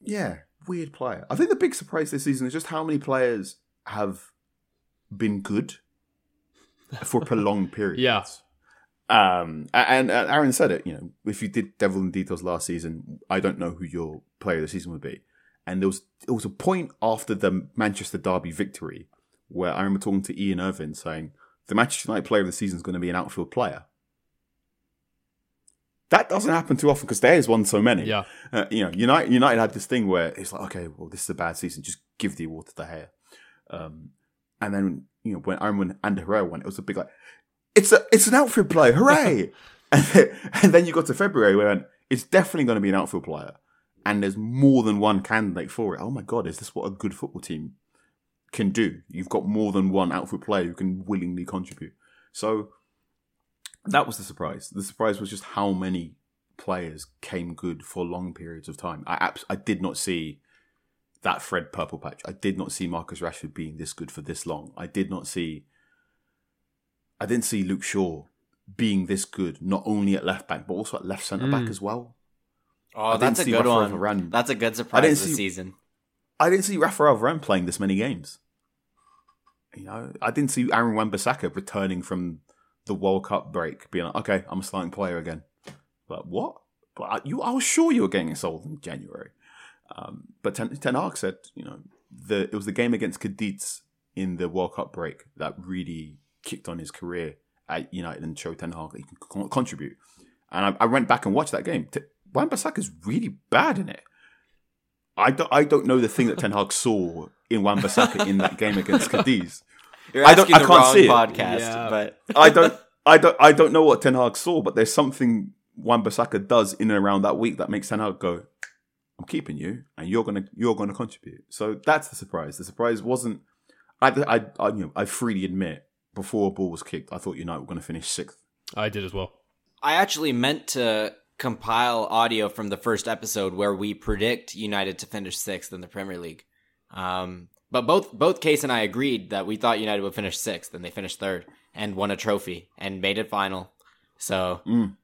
yeah, weird player. I think the big surprise this season is just how many players have been good for prolonged periods. Yeah. Um, and, and Aaron said it. You know, if you did Devil in Details last season, I don't know who your player of the season would be. And there was it was a point after the Manchester Derby victory where I remember talking to Ian Irvin saying the Manchester United player of the season is going to be an outfield player. That doesn't happen too often because there's won so many. Yeah. Uh, you know, United United had this thing where it's like, okay, well, this is a bad season. Just give the award to De Gea. Um, and then you know when Aaron when Ander Herrera won, it was a big like, it's a it's an outfield player, hooray! and, then, and then you got to February where went, it's definitely going to be an outfield player, and there's more than one candidate for it. Oh my god, is this what a good football team can do? You've got more than one outfield player who can willingly contribute. So that was the surprise. The surprise was just how many players came good for long periods of time. I abs- I did not see that Fred purple patch. I did not see Marcus Rashford being this good for this long. I did not see. I didn't see Luke Shaw being this good, not only at left back but also at left centre back Mm. as well. Oh, didn't that's a good Raphael one. Varane. That's a good surprise I didn't of the see- season. I didn't see Raphael Varane playing this many games. You know, I didn't see Aaron Wan-Bissaka returning from the World Cup break, being like, "Okay, I'm a starting player again." But what? But I, you, I was sure you were getting a sold in January. Um, but Ten, Ten Hag said, you know, the it was the game against Cadiz in the World Cup break that really kicked on his career at United and showed Ten Hag that he can con- contribute. And I, I went back and watched that game. T- Wan is really bad in it. I don't, I don't know the thing that Ten Hag saw in Wan-Bissaka in that game against Cadiz. You're I don't- I can't wrong see it. podcast, Yeah. but I don't, I don't, I don't know what Ten Hag saw, but there's something Wan-Bissaka does in and around that week that makes Ten Hag go, I'm keeping you, and you're gonna you're gonna contribute. So that's the surprise. The surprise wasn't. I I, I you know I freely admit before a ball was kicked, I thought United were going to finish sixth. I did as well. I actually meant to compile audio from the first episode where we predict United to finish sixth in the Premier League. Um, but both both Case and I agreed that we thought United would finish sixth, and they finished third and won a trophy and made it final. So Mm.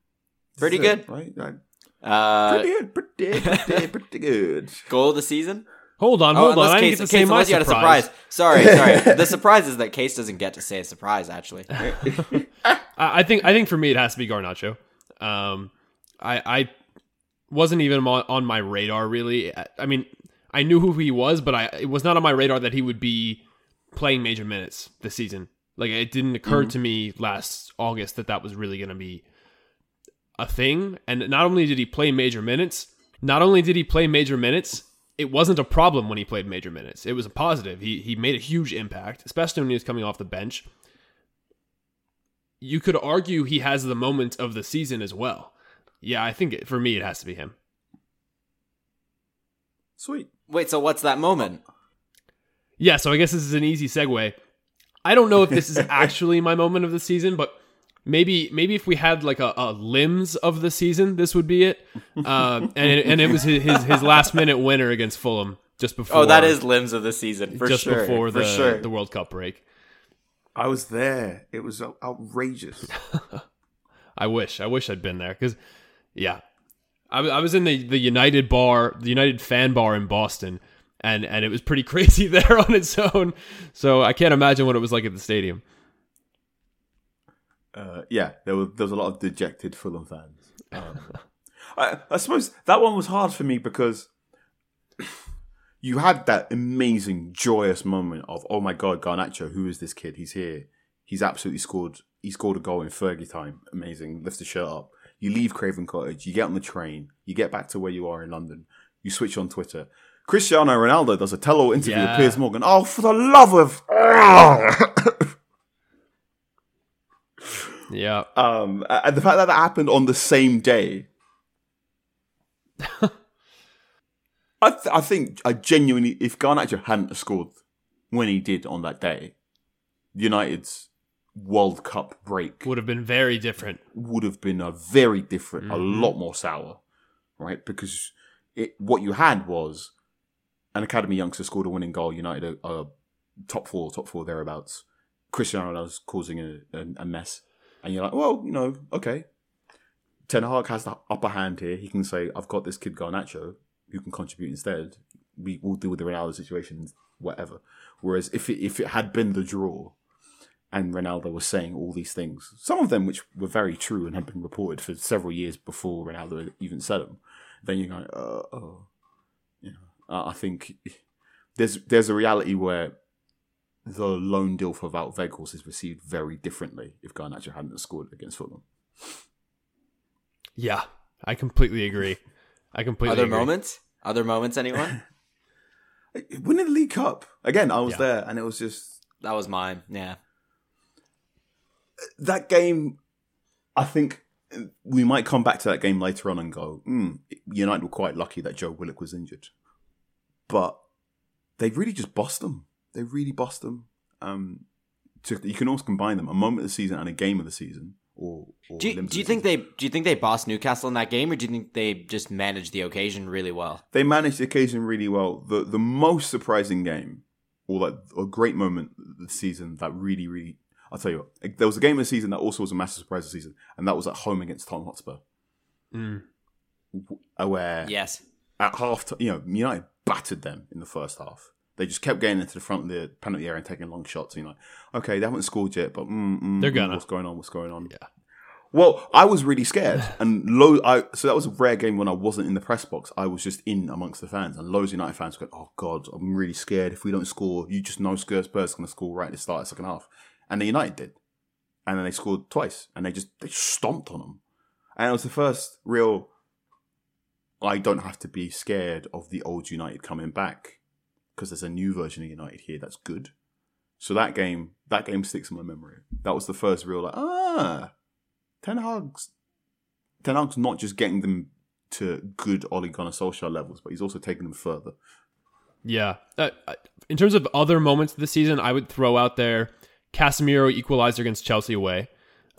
pretty good. it, right? Right. Uh, Pretty good, pretty, pretty, pretty good. goal of the season. Hold on, Oh, hold on. unless I didn't Case, get to Case, say my unless you had a surprise. surprise. Sorry, sorry. the surprise is that Case doesn't get to say a surprise. Actually, I think I think for me it has to be Garnacho. Um, I I wasn't even on, on my radar really. I, I mean, I knew who he was, but I it was not on my radar that he would be playing major minutes this season. Like it didn't occur to me last August that that was really going to be a thing. And not only did he play major minutes, not only did he play major minutes, it wasn't a problem when he played major minutes. It was a positive. He he made a huge impact, especially when he was coming off the bench you could argue he has the moment of the season as well. Yeah, I think it, for me it has to be him. Sweet. wait. So what's that moment? Yeah, so I guess this is an easy segue. I don't know if this is actually my moment of the season, but maybe maybe if we had like a, a limbs of the season, this would be it. Um, and it, and it was his, his his last minute winner against Fulham just before. Oh, that is limbs of the season for just sure. before for the sure. the World Cup break. I was there. It was outrageous. I wish. I wish I'd been there because, yeah, I, I was in the, the United bar, the United fan bar in Boston, and and it was pretty crazy there on its own. So I can't imagine what it was like at the stadium. Uh, yeah, there was there was a lot of dejected Fulham fans. Um, I, I suppose that one was hard for me because you had that amazing, joyous moment of oh my god, Garnacho, who is this kid? He's here. He's absolutely scored. He scored a goal in Fergie time. Amazing. Lift the shirt up. You leave Craven Cottage. You get on the train. You get back to where you are in London. You switch on Twitter. Cristiano Ronaldo does a tell-all interview Yeah. with Piers Morgan. Oh, for the love of! Yeah, Um, and the fact that that happened on the same day, I, th- I think I genuinely, if Garnacho hadn't scored when he did on that day, United's World Cup break would have been very different. would have been a very different, a lot more sour, right? Because it, what you had was an academy youngster scored a winning goal. United are, are top four, top four thereabouts. Cristiano Ronaldo's causing a, a, a mess, and you're like, well, you know, okay. Ten Hag has the upper hand here. He can say, "I've got this kid Garnacho who can contribute instead. We will deal with the Ronaldo situation, whatever." Whereas if it, if it had been the draw, and Ronaldo was saying all these things, some of them which were very true and had been reported for several years before Ronaldo even said them, then you're going, uh, oh, you know, I think there's there's a reality where the loan deal for Wout Weghorst is received very differently if Garnacho hadn't scored against Fulham. Yeah, I completely agree. I completely Other agree. moments? Other moments? Anyone? Winning the League Cup again, I was Yeah. there, and it was just that was mine. Yeah. that game, I think we might come back to that game later on and go, mm, United were quite lucky that Joe Willock was injured. But they really just bossed them. They really bossed them. Um, to, you can also combine them a moment of the season and a game of the season. Or, or Do you, do you of the think they do you think they bossed Newcastle in that game, or do you think they just managed the occasion really well? they managed the occasion really well. The the most surprising game, or like a great moment of the season that really, really, I'll tell you what, there was a game of the season that also was a massive surprise of the season, and that was at home against Tottenham Hotspur, Mm. where Yes. at half, t- you know, United battered them in the first half. They just kept getting into the front of the penalty area and taking long shots. And you're like, okay, they haven't scored yet, but mm, mm, They're gonna. What's going on? What's going on? Yeah. Well, I was really scared, and low. I so that was a rare game when I wasn't in the press box. I was just in amongst the fans, and loads of United fans going, "Oh God, I'm really scared. If we don't score, you just know Spurs Spurs going to score right at the start of the second half." And the United did, and then they scored twice, and they just they stomped on them, and it was the first real. I don't have to be scared of the old United coming back because there's a new version of United here that's good. So that game, that game sticks in my memory. That was the first real like ah, Ten Hag's Ten Hag's not just getting them to good Ole Gunnar Solskjaer levels, but he's also taking them further. Yeah. Uh, in terms of other moments of the season, I would throw out there Casemiro equalizer against Chelsea away.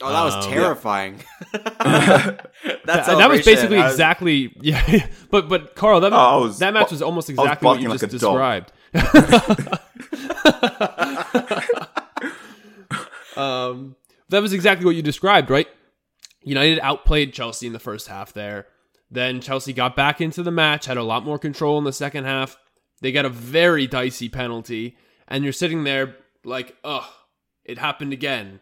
Oh, that was Um, terrifying. that, That, that was basically was- exactly yeah. But but Carl, that Oh, was that match was almost was exactly what you barking just like a dog. described. um, that was exactly what you described, right? United outplayed Chelsea in the first half there. Then Chelsea got back into the match, had a lot more control in the second half. They got a very dicey penalty, and you're sitting there like, ugh, it happened again.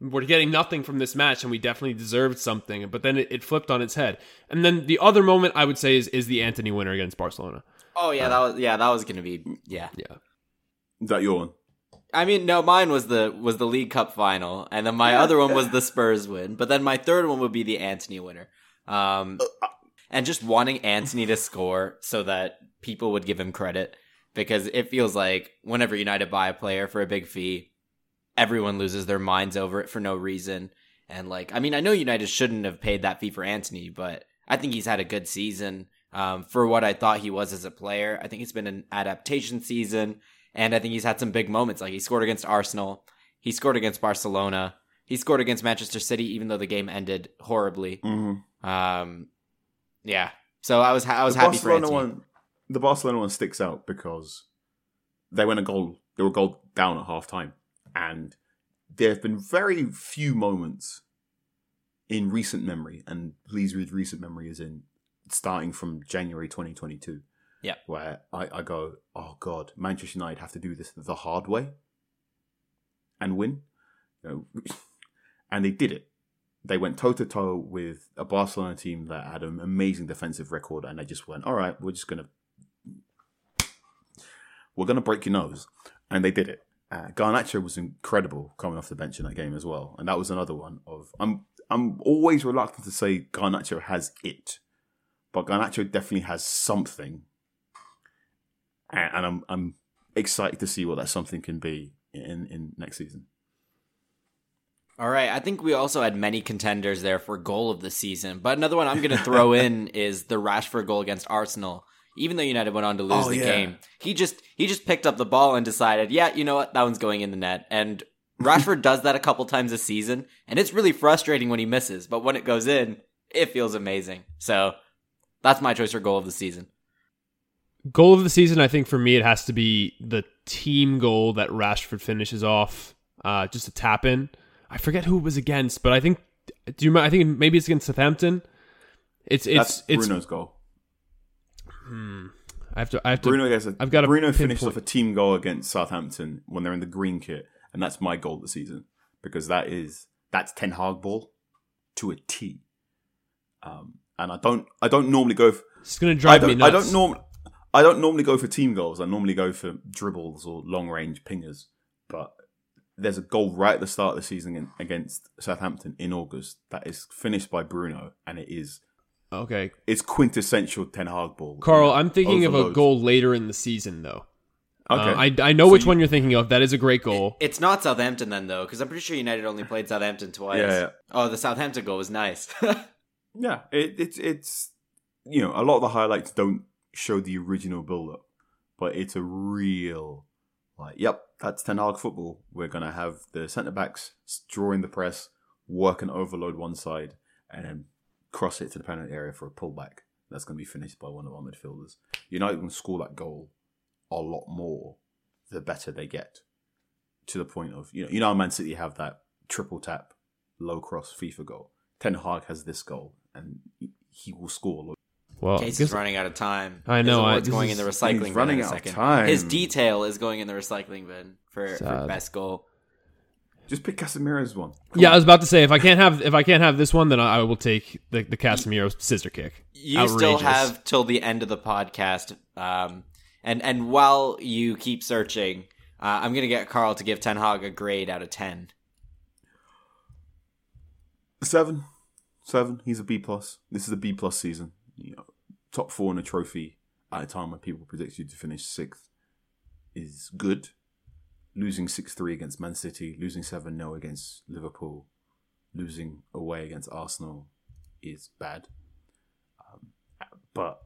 We're getting nothing from this match, and we definitely deserved something. But then it, it flipped on its head. And then the other moment I would say is is the Antony winner against Barcelona. Oh yeah, that was yeah, that was gonna be yeah. Yeah. Is that your one? I mean, no, mine was the was the League Cup final, and then my other one was the Spurs win. But then my third one would be the Antony winner. Um, and just wanting Antony to score so that people would give him credit because it feels like whenever United buy a player for a big fee, everyone loses their minds over it for no reason. And like, I mean, I know United shouldn't have paid that fee for Antony, but I think he's had a good season um, for what I thought he was as a player. I think it's been an adaptation season. And I think he's had some big moments. Like he scored against Arsenal. He scored against Barcelona. He scored against Manchester City, even though the game ended horribly. Mm-hmm. Um, yeah. So I was ha- I was the happy for Barcelona Antony. one. The Barcelona one sticks out because they went a goal. They were a goal down at half time, and there have been very few moments in recent memory, and please read recent memory is in starting from January 2022. Yeah. where I, I go, oh god, Manchester United have to do this the hard way and win, you know, and they did it they went toe to toe with a Barcelona team that had an amazing defensive record, and they just went, "All right, we're just gonna, we're gonna break your nose," and they did it. Uh, Garnacho was incredible coming off the bench in that game as well, and that was another one of I'm I'm always reluctant to say Garnacho has it, but Garnacho definitely has something, and, and I'm I'm excited to see what that something can be in in next season. All right. I think we also had many contenders there for goal of the season. But another one I'm going to throw in is the Rashford goal against Arsenal. Even though United went on to lose Oh, the yeah. game, he just he just picked up the ball and decided, yeah, you know what, that one's going in the net. And Rashford does that a couple times a season, and it's really frustrating when he misses. But when it goes in, it feels amazing. So that's my choice for goal of the season. Goal of the season, I think for me, it has to be the team goal that Rashford finishes off, uh, just a tap in. I forget who it was against, but I think do you? remember- I think maybe it's against Southampton. It's it's That's it's. Bruno's goal. I have to. I have to. Bruno gets a, I've got Bruno finished off a team goal against Southampton when they're in the green kit, and that's my goal of the season because that is that's Ten Hag ball to a T. Um, and I don't I don't normally go. For, It's gonna I drive me nuts. I don't norm I don't normally go for team goals. I normally go for dribbles or long range pingers. But there's a goal right at the start of the season against Southampton in August that is finished by Bruno, and it is Okay, it's quintessential Ten Hag ball. Carl, I'm thinking of a goal later in the season though. Okay, Uh, I I know So which you- one you're thinking of. That is a great goal. It's not Southampton then, though, because I'm pretty sure United only played Southampton twice. Yeah, yeah. Oh, the Southampton goal was nice. Yeah, it, it's it's you know a lot of the highlights don't show the original build up, but it's a real like yep that's Ten Hag football. We're gonna have the centre backs drawing the press, work and overload one side, and then cross it to the penalty area for a pullback. That's gonna be finished by one of our midfielders. United can score that goal a lot more the better they get. To the point of you know you know how Man City have that triple tap low cross FIFA goal. Ten Hag has this goal, and he- he will score. Well, I Casey's running out of time. I know, His I- going is- in the recycling He's bin running in out of second. time. His detail is going in the recycling bin for, for best goal. Just pick Casemiro's one. Come yeah, on. I was about to say if I can't have if I can't have this one, then I I will take the the Casemiro scissor kick. You still have till the end of the podcast, um, and and while you keep searching, uh, I'm gonna get Carl to give Ten Hag a grade out of ten. seven, seven. He's a B plus. This is a B plus season. You know, top four in a trophy at a time when people predict you to finish sixth is good. Losing six three against Man City, losing seven 0 against Liverpool, losing away against Arsenal is bad. Um, but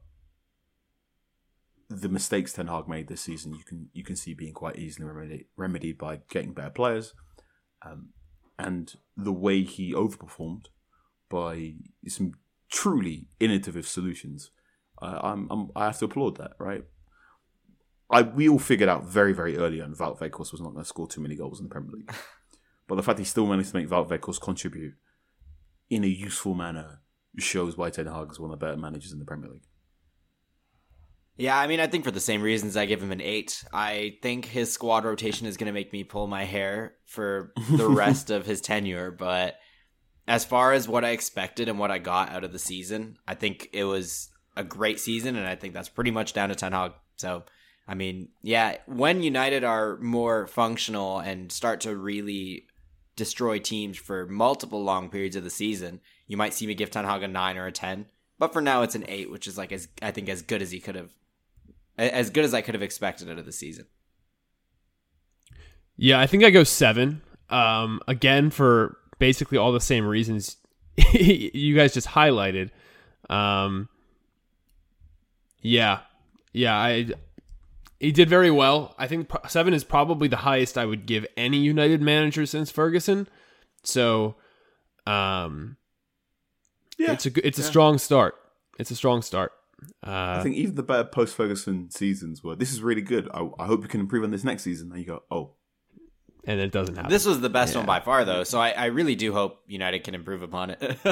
the mistakes Ten Hag made this season, you can you can see being quite easily remedied, remedied by getting better players, um, and the way he overperformed by some truly innovative solutions. Uh, I'm, I'm I have to applaud that, right? I we all figured out very very early on Wout Weghorst was not going to score too many goals in the Premier League, but the fact he still managed to make Weghorst contribute in a useful manner shows why Ten Hag is one of the better managers in the Premier League. Yeah, I mean, I think for the same reasons I give him an eight. I think his squad rotation is going to make me pull my hair for the rest of his tenure. But as far as what I expected and what I got out of the season, I think it was a great season, and I think that's pretty much down to Ten Hag. So, I mean, yeah, when United are more functional and start to really destroy teams for multiple long periods of the season, you might see me give Ten Hag a nine or a ten. But for now, it's an eight, which is like as I think as good as he could have as good as I could have expected out of the season. Yeah, I think I go seven. Um, again, for basically all the same reasons you guys just highlighted. Um, yeah, yeah, I he did very well. I think seven is probably the highest I would give any United manager since Ferguson. So, um, yeah, it's a it's a strong start. It's a strong start. Uh, I think even the better post Ferguson seasons were. This is really good. I, I, hope you can improve on this next season. And you go, oh, and it doesn't happen. This was the best yeah. one by far, though. So I, I, really do hope United can improve upon it.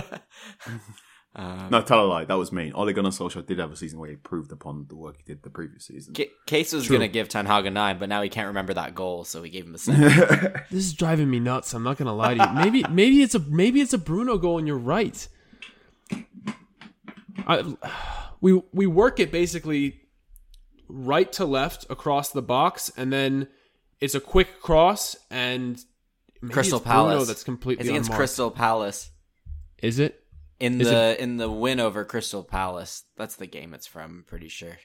um, no, tell a lie. That was me. Ole Gunnar Solskjaer did have a season where he improved upon the work he did the previous season. C- Case was going to give Ten Hag a nine, but now he can't remember that goal, so he gave him a seven. this is driving me nuts. I'm not going to lie to you. Maybe maybe it's a maybe it's a Bruno goal, and you're right. I we we work it basically right to left across the box, and then it's a quick cross and Crystal Palace. Bruno that's completely it's against unmarked. Crystal Palace. Is it in Is the it... in the win over Crystal Palace? That's the game it's from. I'm pretty sure.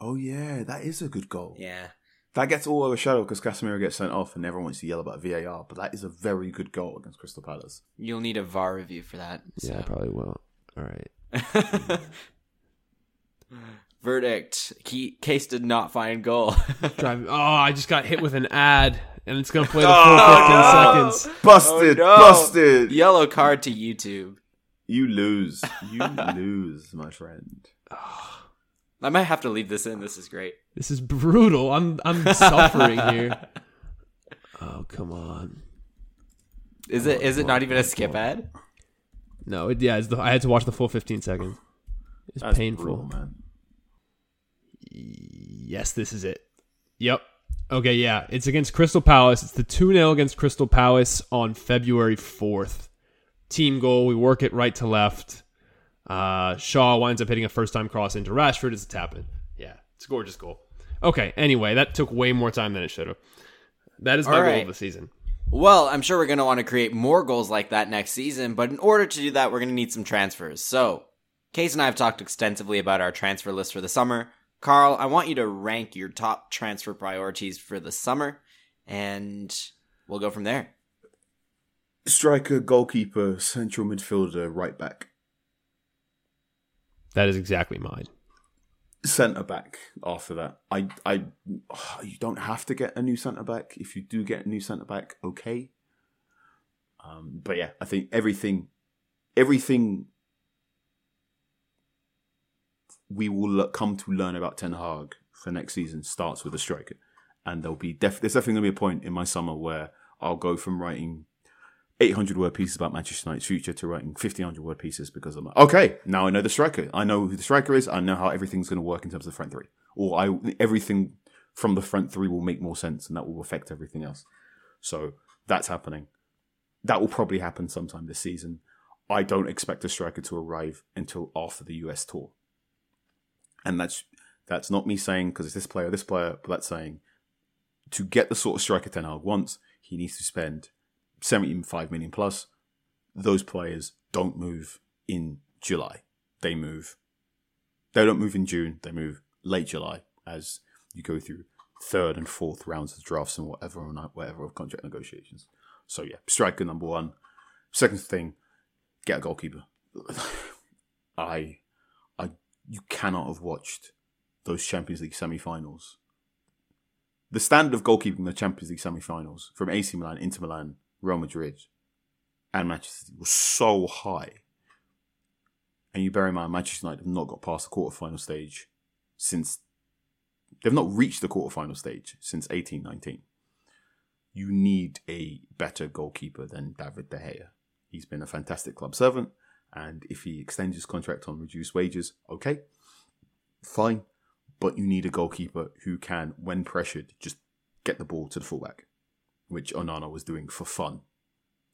Oh yeah, that is a good goal. Yeah. That gets all overshadowed because Casemiro gets sent off and everyone wants to yell about VAR, but that is a very good goal against Crystal Palace. You'll need a VAR review for that. So. Yeah, I probably will. All right. Verdict: Case did not find goal. Driving. Oh, I just got hit with an ad, and it's gonna play the oh, full oh, 15 seconds. Busted! Oh, no. Busted! Yellow card to YouTube. You lose. You lose, my friend. I might have to leave this in. This is great. This is brutal. I'm I'm suffering here. Oh come on. Is it is it not even a skip ad? No, it, yeah, the, I had to watch the full 15 seconds. It's painful, brutal, man. Yes, this is it. Yep. Okay, yeah, it's against Crystal Palace. It's the 2 0 against Crystal Palace on February 4th. Team goal. We work it right to left. Uh, Shaw winds up hitting a first time cross into Rashford. It's a tap in. Yeah, it's a gorgeous goal. Okay, anyway, that took way more time than it should have. That is my right. goal of the season. Well, I'm sure we're going to want to create more goals like that next season, but in order to do that, we're going to need some transfers. So, Case and I have talked extensively about our transfer list for the summer. Carl, I want you to rank your top transfer priorities for the summer, and we'll go from there. Striker, goalkeeper, central midfielder, right back. That is exactly mine centre back after that. I, I, oh, you don't have to get a new centre back. If you do get a new centre back, okay. Um, but yeah, I think everything, everything we will come to learn about Ten Hag for next season starts with a striker, and there'll be def- there's definitely gonna be a point in my summer where I'll go from writing 800 word pieces about Manchester United's future to writing 1500 word pieces because I'm like, okay, now I know the striker. I know who the striker is. I know how everything's going to work in terms of the front three. Or I everything from the front three will make more sense and that will affect everything else. So that's happening. That will probably happen sometime this season. I don't expect a striker to arrive until after the US tour. And that's that's not me saying because it's this player, this player, but that's saying to get the sort of striker Ten Hag wants, he needs to spend 75 million plus, those players don't move in July. They move. They don't move in June. They move late July as you go through third and fourth rounds of drafts and whatever not, whatever of contract negotiations. So yeah, striker number one. Second thing, get a goalkeeper. I you cannot have watched those Champions League semi-finals. The standard of goalkeeping in the Champions League semi-finals from AC Milan, Inter Milan, Real Madrid, and Manchester City was so high. And you bear in mind, Manchester United have not got past the quarterfinal stage since they've not reached the quarterfinal stage since eighteen nineteen. You need a better goalkeeper than David De Gea. He's been a fantastic club servant, and if he extends his contract on reduced wages, okay, fine. But you need a goalkeeper who can, when pressured, just get the ball to the fullback, which Onana was doing for fun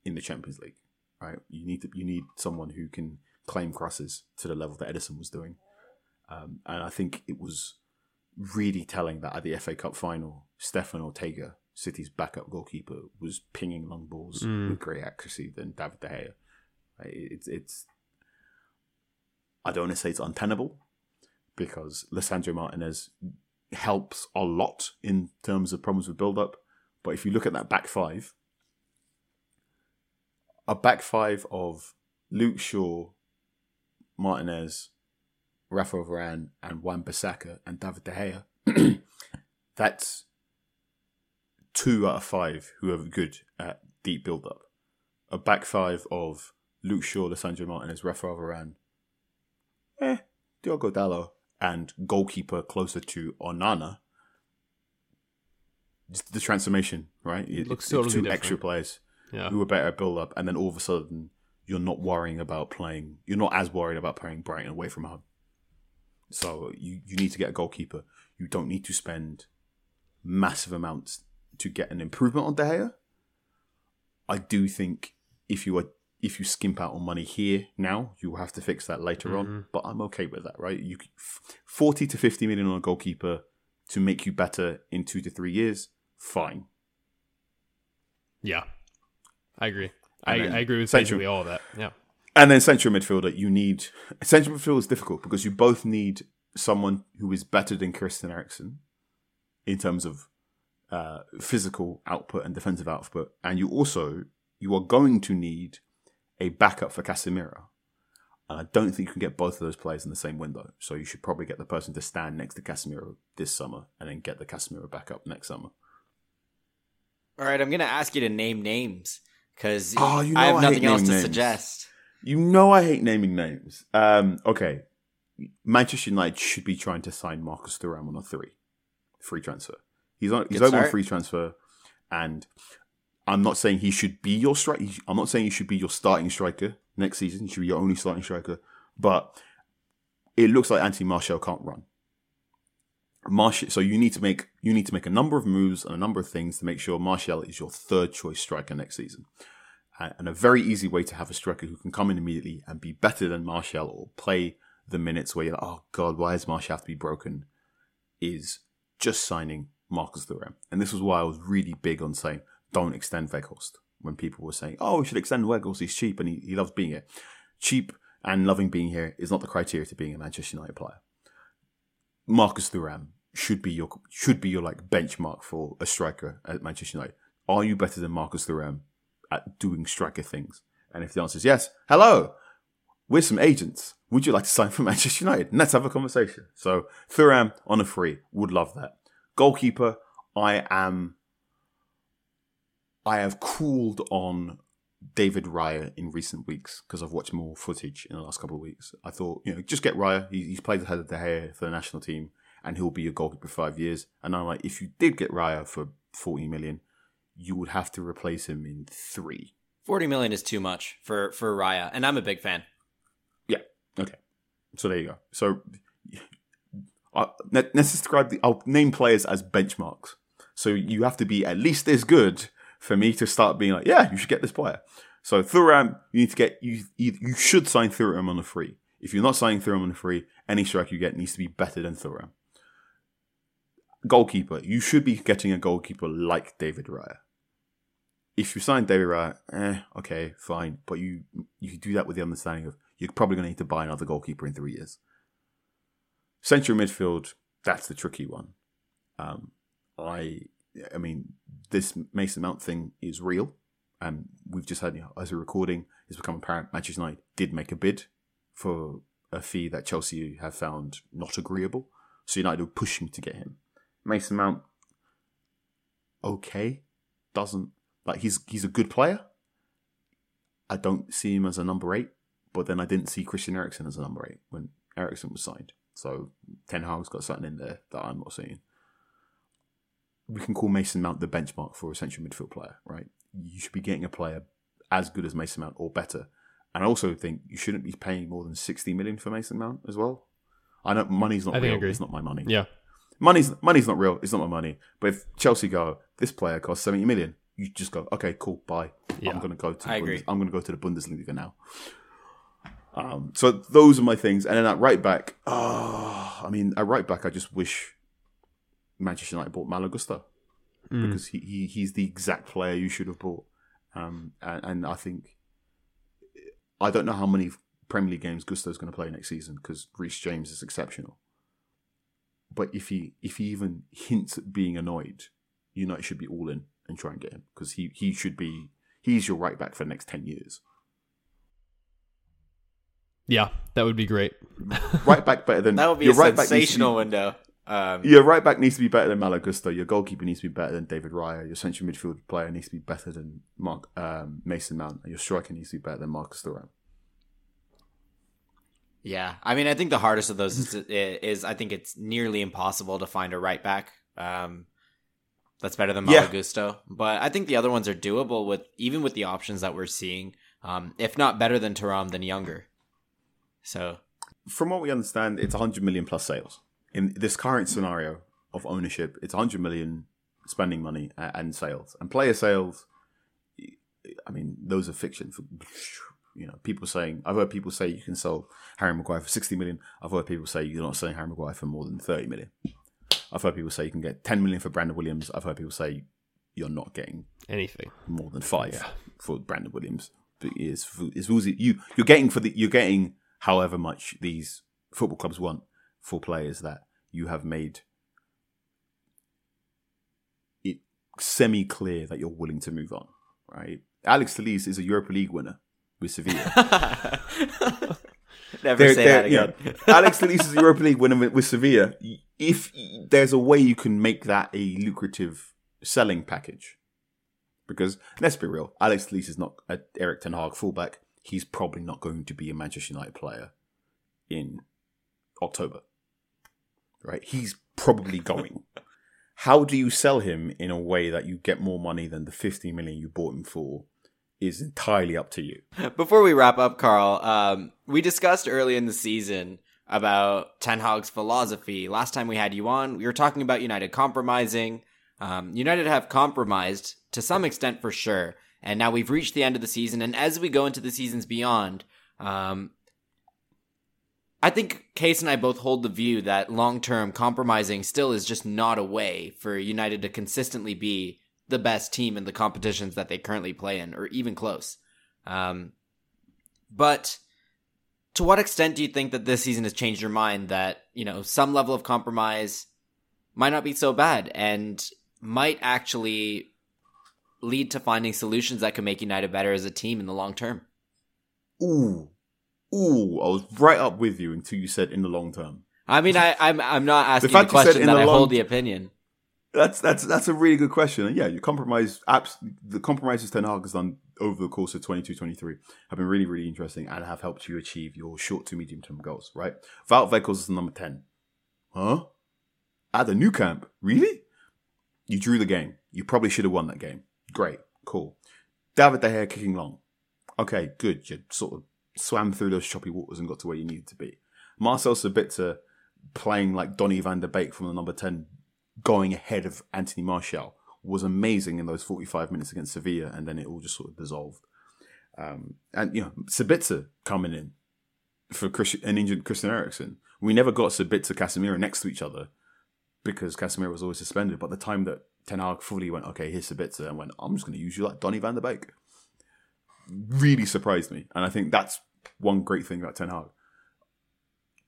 in the Champions League. Right? You need to, you need someone who can claim crosses to the level that Ederson was doing, um, and I think it was really telling that at the FA Cup final, Stefan Ortega, City's backup goalkeeper, was pinging long balls Mm. with great accuracy than David De Gea. It's it's. I don't want to say it's untenable because Lisandro Martinez helps a lot in terms of problems with build up. But if you look at that back five, a back five of Luke Shaw, Martinez, Rafa Varane, and Wan-Bissaka and David De Gea, that's two out of five who are good at deep build up. A back five of Luke Shaw, Lisandro Martinez, Rafa Varane, eh, Diogo Dalot, and goalkeeper closer to Onana. Just the transformation, right? It, Looks it's totally two different. extra players Yeah. who are better at build up, and then all of a sudden you're not worrying about playing. You're not as worried about playing Brighton away from home. So you you need to get a goalkeeper. You don't need to spend massive amounts to get an improvement on De Gea. I do think if you are if you skimp out on money here now, you will have to fix that later on. But I'm okay with that, right? You forty to fifty million on a goalkeeper to make you better in two to three years. Fine. Yeah. I agree. I, I agree with central- basically all of that. Yeah. And then central midfielder, you need central midfielder is difficult because you both need someone who is better than Christian Eriksen in terms of uh, physical output and defensive output, and you also you are going to need a backup for Casemiro. And I don't think you can get both of those players in the same window. So you should probably get the person to stand next to Casemiro this summer, and then get the Casemiro backup next summer. All right, I'm going to ask you to name names because Oh, you know I have I nothing else to names. suggest. You know I hate naming names. Um, okay, Manchester United should be trying to sign Marcus Thuram on a three, free transfer. He's on. He's Good over on free transfer, and I'm not saying he should be your strike. I'm not saying he should be your starting striker next season. He should be your only starting striker. But it looks like Anthony Martial can't run. Martial, so you need to make you need to make a number of moves and a number of things to make sure Martial is your third choice striker next season. And and a very easy way to have a striker who can come in immediately and be better than Martial or play the minutes where you're like, oh god, why does Martial have to be broken? Is just signing Marcus Thuram. And this was why I was really big on saying don't extend Weghorst. When people were saying, oh, we should extend Weghorst, he's cheap and he, he loves being here. Cheap and loving being here is not the criteria to being a Manchester United player. Marcus Thuram should be your should be your like benchmark for a striker at Manchester United. Are you better than Marcus Thuram at doing striker things? And if the answer is yes, hello, we're some agents. Would you like to sign for Manchester United? Let's have a conversation. So Thuram on a free, would love that. Goalkeeper, I am. I have cooled on David Raya in recent weeks because I've watched more footage in the last couple of weeks. I thought, you know, just get Raya. He, he's played ahead of De Gea for the national team, and he'll be your goalkeeper for five years. And I'm like, if you did get Raya for 40 million, you would have to replace him in three. 40 million is too much for for Raya, and I'm a big fan. Yeah. Okay. So there you go. So let- let's describe the. I'll name players as benchmarks. So you have to be at least as good for me to start being like, yeah, you should get this player. So Thuram, you need to get you. You, should sign Thuram on a free. If you're not signing Thuram on a free, any strike you get needs to be better than Thuram. Goalkeeper, you should be getting a goalkeeper like David Raya. If you sign David Raya, eh, okay, fine, but you you do that with the understanding of you're probably going to need to buy another goalkeeper in three years. Central midfield, that's the tricky one. Um, I, I mean, this Mason Mount thing is real, and we've just had, you know, as we're recording, it's become apparent Manchester United did make a bid for a fee that Chelsea have found not agreeable. So United are pushing to get him. Mason Mount, okay, doesn't like he's he's a good player. I don't see him as a number eight, but then I didn't see Christian Eriksen as a number eight when Eriksen was signed. So Ten Hag's got something in there that I'm not seeing. We can call Mason Mount the benchmark for a central midfield player, right? You should be getting a player as good as Mason Mount or better. And I also think you shouldn't be paying more than 60 million for Mason Mount as well. I know money's not I real. agree. It's not my money. Yeah. Money's money's not real. It's not my money. But if Chelsea go, this player costs 70 million, you just go, okay, cool, bye. Yeah. I'm going to go to. The I agree. Bundes- I'm going to go to the Bundesliga now. Um, so those are my things. And then at right back, oh, I mean, at right back, I just wish Manchester United bought Malo Gusto Mm. because he, he he's the exact player you should have bought. Um, and, and I think I don't know how many Premier League games Gusto's going to play next season because Reece James is exceptional. But if he if he even hints at being annoyed, United should be all in and try and get him because he he should be he's your right back for the next ten years. Yeah, that would be great. Right back better than That would be a right back needs sensational window. Um, Your right back needs to be better than Malo Gusto. Your goalkeeper needs to be better than David Raya. Your central midfield player needs to be better than Mark um, Mason Mount. And your striker needs to be better than Marcus Thuram. Yeah, I mean, I think the hardest of those is, is I think it's nearly impossible to find a right back um, that's better than Yeah. Malo Gusto. But I think the other ones are doable with even with the options that we're seeing. Um, if not better than Thuram, then younger. So From what we understand, it's 100 million plus sales. In this current scenario of ownership, it's 100 million spending money and sales. And player sales, I mean, those are fiction. For, you know, people saying, I've heard people say you can sell Harry Maguire for 60 million. I've heard people say you're not selling Harry Maguire for more than 30 million. I've heard people say you can get 10 million for Brandon Williams. I've heard people say you're not getting Anything. more than five for Brandon Williams. But it's, it's Woolsey. you you're getting for the you're getting however much these football clubs want for players that you have made it semi clear that you're willing to move on. Right, Alex Telles is a Europa League winner with Sevilla. never They're- say they're- that again. Alex Telles is a Europa League winner with, with Sevilla. If there's a way you can make that a lucrative selling package, because let's be real, Alex Telles is not a Erik Ten Hag fullback. He's probably not going to be a Manchester United player in October. Right? He's probably going. How do you sell him in a way that you get more money than the 50 million you bought him for? Is entirely up to you. Before we wrap up, Carl, um, we discussed early in the season about Ten Hag's philosophy. Last time we had you on, we were talking about United compromising. Um, United have compromised to some extent for sure, and now we've reached the end of the season. And as we go into the seasons beyond, um, I think Case and I both hold the view that long term compromising still is just not a way for United to consistently be the best team in the competitions that they currently play in, or even close. Um, but to what extent do you think that this season has changed your mind that, you know, some level of compromise might not be so bad and might actually lead to finding solutions that could make United better as a team in the long term? Ooh, ooh! I was right up with you until you said in the long term. I mean, I, I'm I'm not asking the, said question in that the I long- hold the opinion. That's that's that's a really good question. And yeah, you compromise. Abs- the compromises Ten Hag has done over the course of 22-23 have been really really interesting and have helped you achieve your short to medium term goals. Right? Wout Weghorst is number ten. Huh? At the Nou Camp, really? You drew the game. You probably should have won that game. Great, cool. David De Gea kicking long. Okay, good. You sort of swam through those choppy waters and got to where you needed to be. Marcel Sabitzer playing like Donny van der Beek from the number 10 going ahead of Anthony Martial was amazing in those 45 minutes against Sevilla, and then it all just sort of dissolved. Um, and, you know, Sabitzer coming in for Christian, an injured Christian Eriksen. We never got Sabitzer Casemiro next to each other because Casemiro was always suspended. But the time that Ten Hag fully went, okay, here's Sabitzer, and went, I'm just going to use you like Donny van der Beek, really surprised me. And I think that's one great thing about Ten Hag.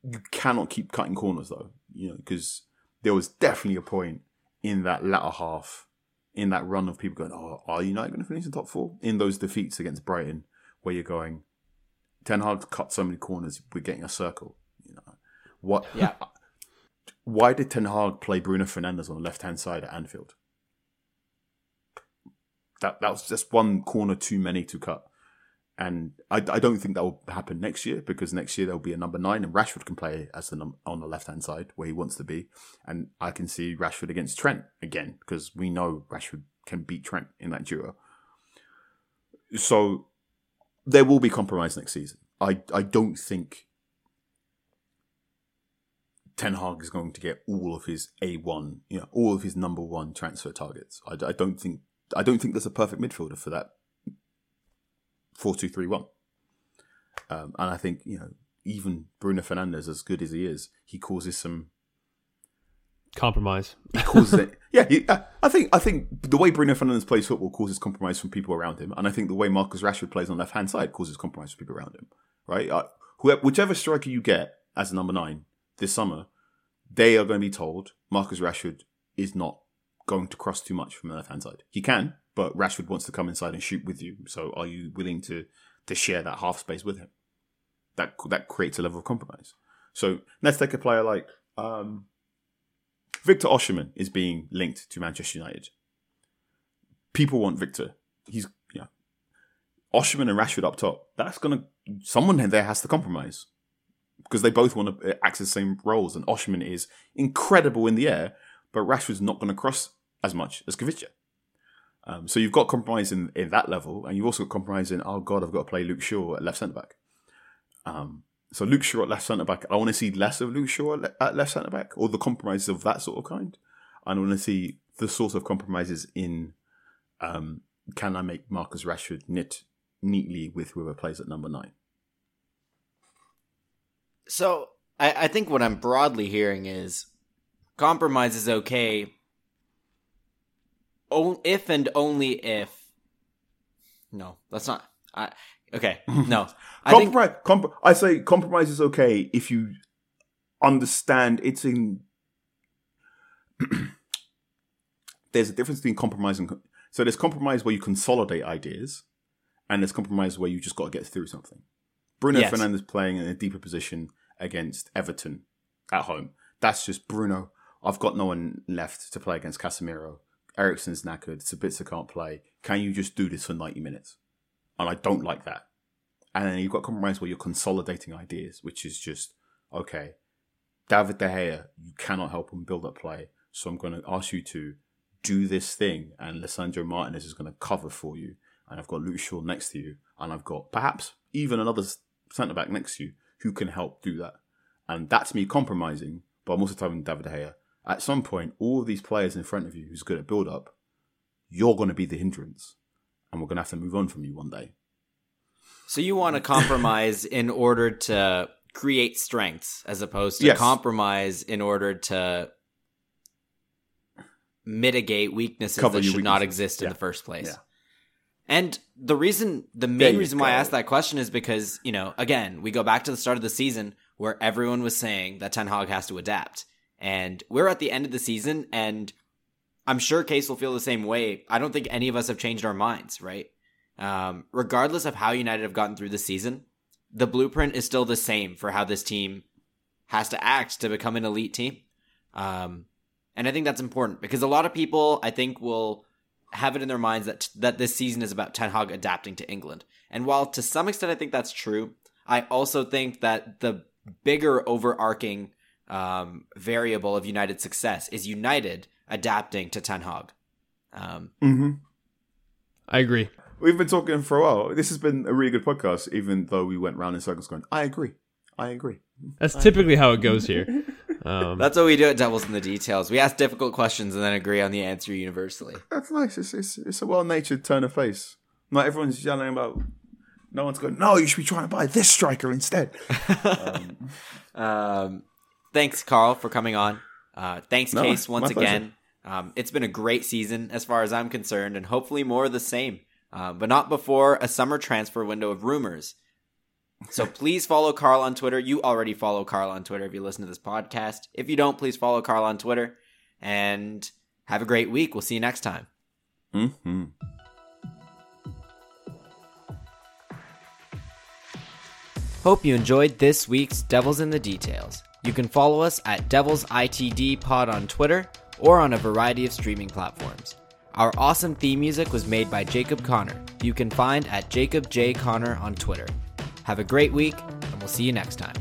You cannot keep cutting corners, though, you know, because there was definitely a point in that latter half, in that run of people going, "Oh, are United going to finish in top four? In those defeats against Brighton, where you're going, Ten Hag cut so many corners. We're getting a circle. You know what? Yeah. Why did Ten Hag play Bruno Fernandes on the left hand side at Anfield? That that was just one corner too many to cut. And I, I don't think that will happen next year because next year there'll be a number nine and Rashford can play as the num- on the left hand side where he wants to be. And I can see Rashford against Trent again because we know Rashford can beat Trent in that duo. So there will be compromise next season. I, I don't think Ten Hag is going to get all of his A1, you know, all of his number one transfer targets. I, I don't think I don't think there's a perfect midfielder for that four two three one. Um, and I think you know even Bruno Fernandes, as good as he is, he causes some Compromise. he causes it. Yeah, uh, I think I think the way Bruno Fernandes plays football causes compromise from people around him, and I think the way Marcus Rashford plays on the left hand side causes compromise from people around him. Right, uh, whoever, whichever striker you get as a number nine this summer, they are going to be told Marcus Rashford is not going to cross too much from the left hand side. He can, but Rashford wants to come inside and shoot with you. So, are you willing to to share that half space with him? That that creates a level of compromise. So let's take a player like um, Victor Osimhen is being linked to Manchester United. People want Victor. He's yeah. Osimhen and Rashford up top. That's gonna someone there has to compromise because they both want to access the same roles. And Osimhen is incredible in the air, but Rashford's not going to cross as much as Kvicha. Um, so you've got compromise in, in that level, and you've also got compromise in oh god, I've got to play Luke Shaw at left centre back. Um, so Luke Shaw at left centre back, I want to see less of Luke Shaw at, left centre back, or the compromises of that sort of kind. I want to see the sort of compromises in um, can I make Marcus Rashford knit neatly with whoever plays at number nine. So I, I think what I'm broadly hearing is compromise is okay o- if and only if. No, that's not. I, okay, no. I think compromise, comp- I say compromise is okay if you understand it's in. there's a difference between compromise and so there's compromise where you consolidate ideas, and there's compromise where you just got to get through something. Bruno Yes. Fernandes playing in a deeper position against Everton at home. That's just Bruno. I've got no one left to play against Casemiro. Eriksen's knackered. Sabitzer can't play. Can you just do this for 90 minutes? And I don't like that. And then you've got compromise where you're consolidating ideas, which is just, okay, David De Gea, you cannot help him build up play. So I'm going to ask you to do this thing, and Lisandro Martinez is going to cover for you. And I've got Luke Shaw next to you, and I've got perhaps even another centre back next to you who can help do that. And that's me compromising, but I'm also telling David De Gea, at some point, all of these players in front of you who's good at build up, you're going to be the hindrance. And we're going to have to move on from you one day. so. You want to compromise in order to create strengths, as opposed to Yes. compromise in order to mitigate weaknesses Cover that should not weaknesses. exist in Yeah. the first place. Yeah. And the reason, the main reason why I go. asked that question is because, you know, again, we go back to the start of the season where everyone was saying that Ten Hag has to adapt. And we're at the end of the season, and I'm sure Case will feel the same way. I don't think any of us have changed our minds, right? Um, regardless of how United have gotten through the season, the blueprint is still the same for how this team has to act to become an elite team. Um, and I think that's important because a lot of people, I think, will have it in their minds that that this season is about Ten Hag adapting to England. And while to some extent I think that's true, I also think that the bigger overarching um, variable of United's success is United adapting to Ten Hag. Um, Mm-hmm. I agree. We've been talking for a while. This has been a really good podcast, even though we went round in circles going, I agree. I agree. That's typically how it goes here. Um, that's what we do at Devils in the Details. We ask difficult questions and then agree on the answer universally. That's nice. It's, it's, it's a well natured turn of face. Not everyone's yelling about, no one's going, no, you should be trying to buy this striker instead. Um, thanks, Carl, for coming on. Uh, thanks, No, Case, once again. Um, it's been a great season as far as I'm concerned, and hopefully more of the same. Um, but not before a summer transfer window of rumors. So please follow Carl on Twitter. You already follow Carl on Twitter if you listen to this podcast. If you don't, please follow Carl on Twitter. And have a great week. We'll see you next time. Mm-hmm. Hope you enjoyed this week's Devils in the Details. You can follow us at Devils ITD Pod on Twitter or on a variety of streaming platforms. Our awesome theme music was made by Jacob Connor. You can find at Jacob J. Connor on Twitter. Have a great week, and we'll see you next time.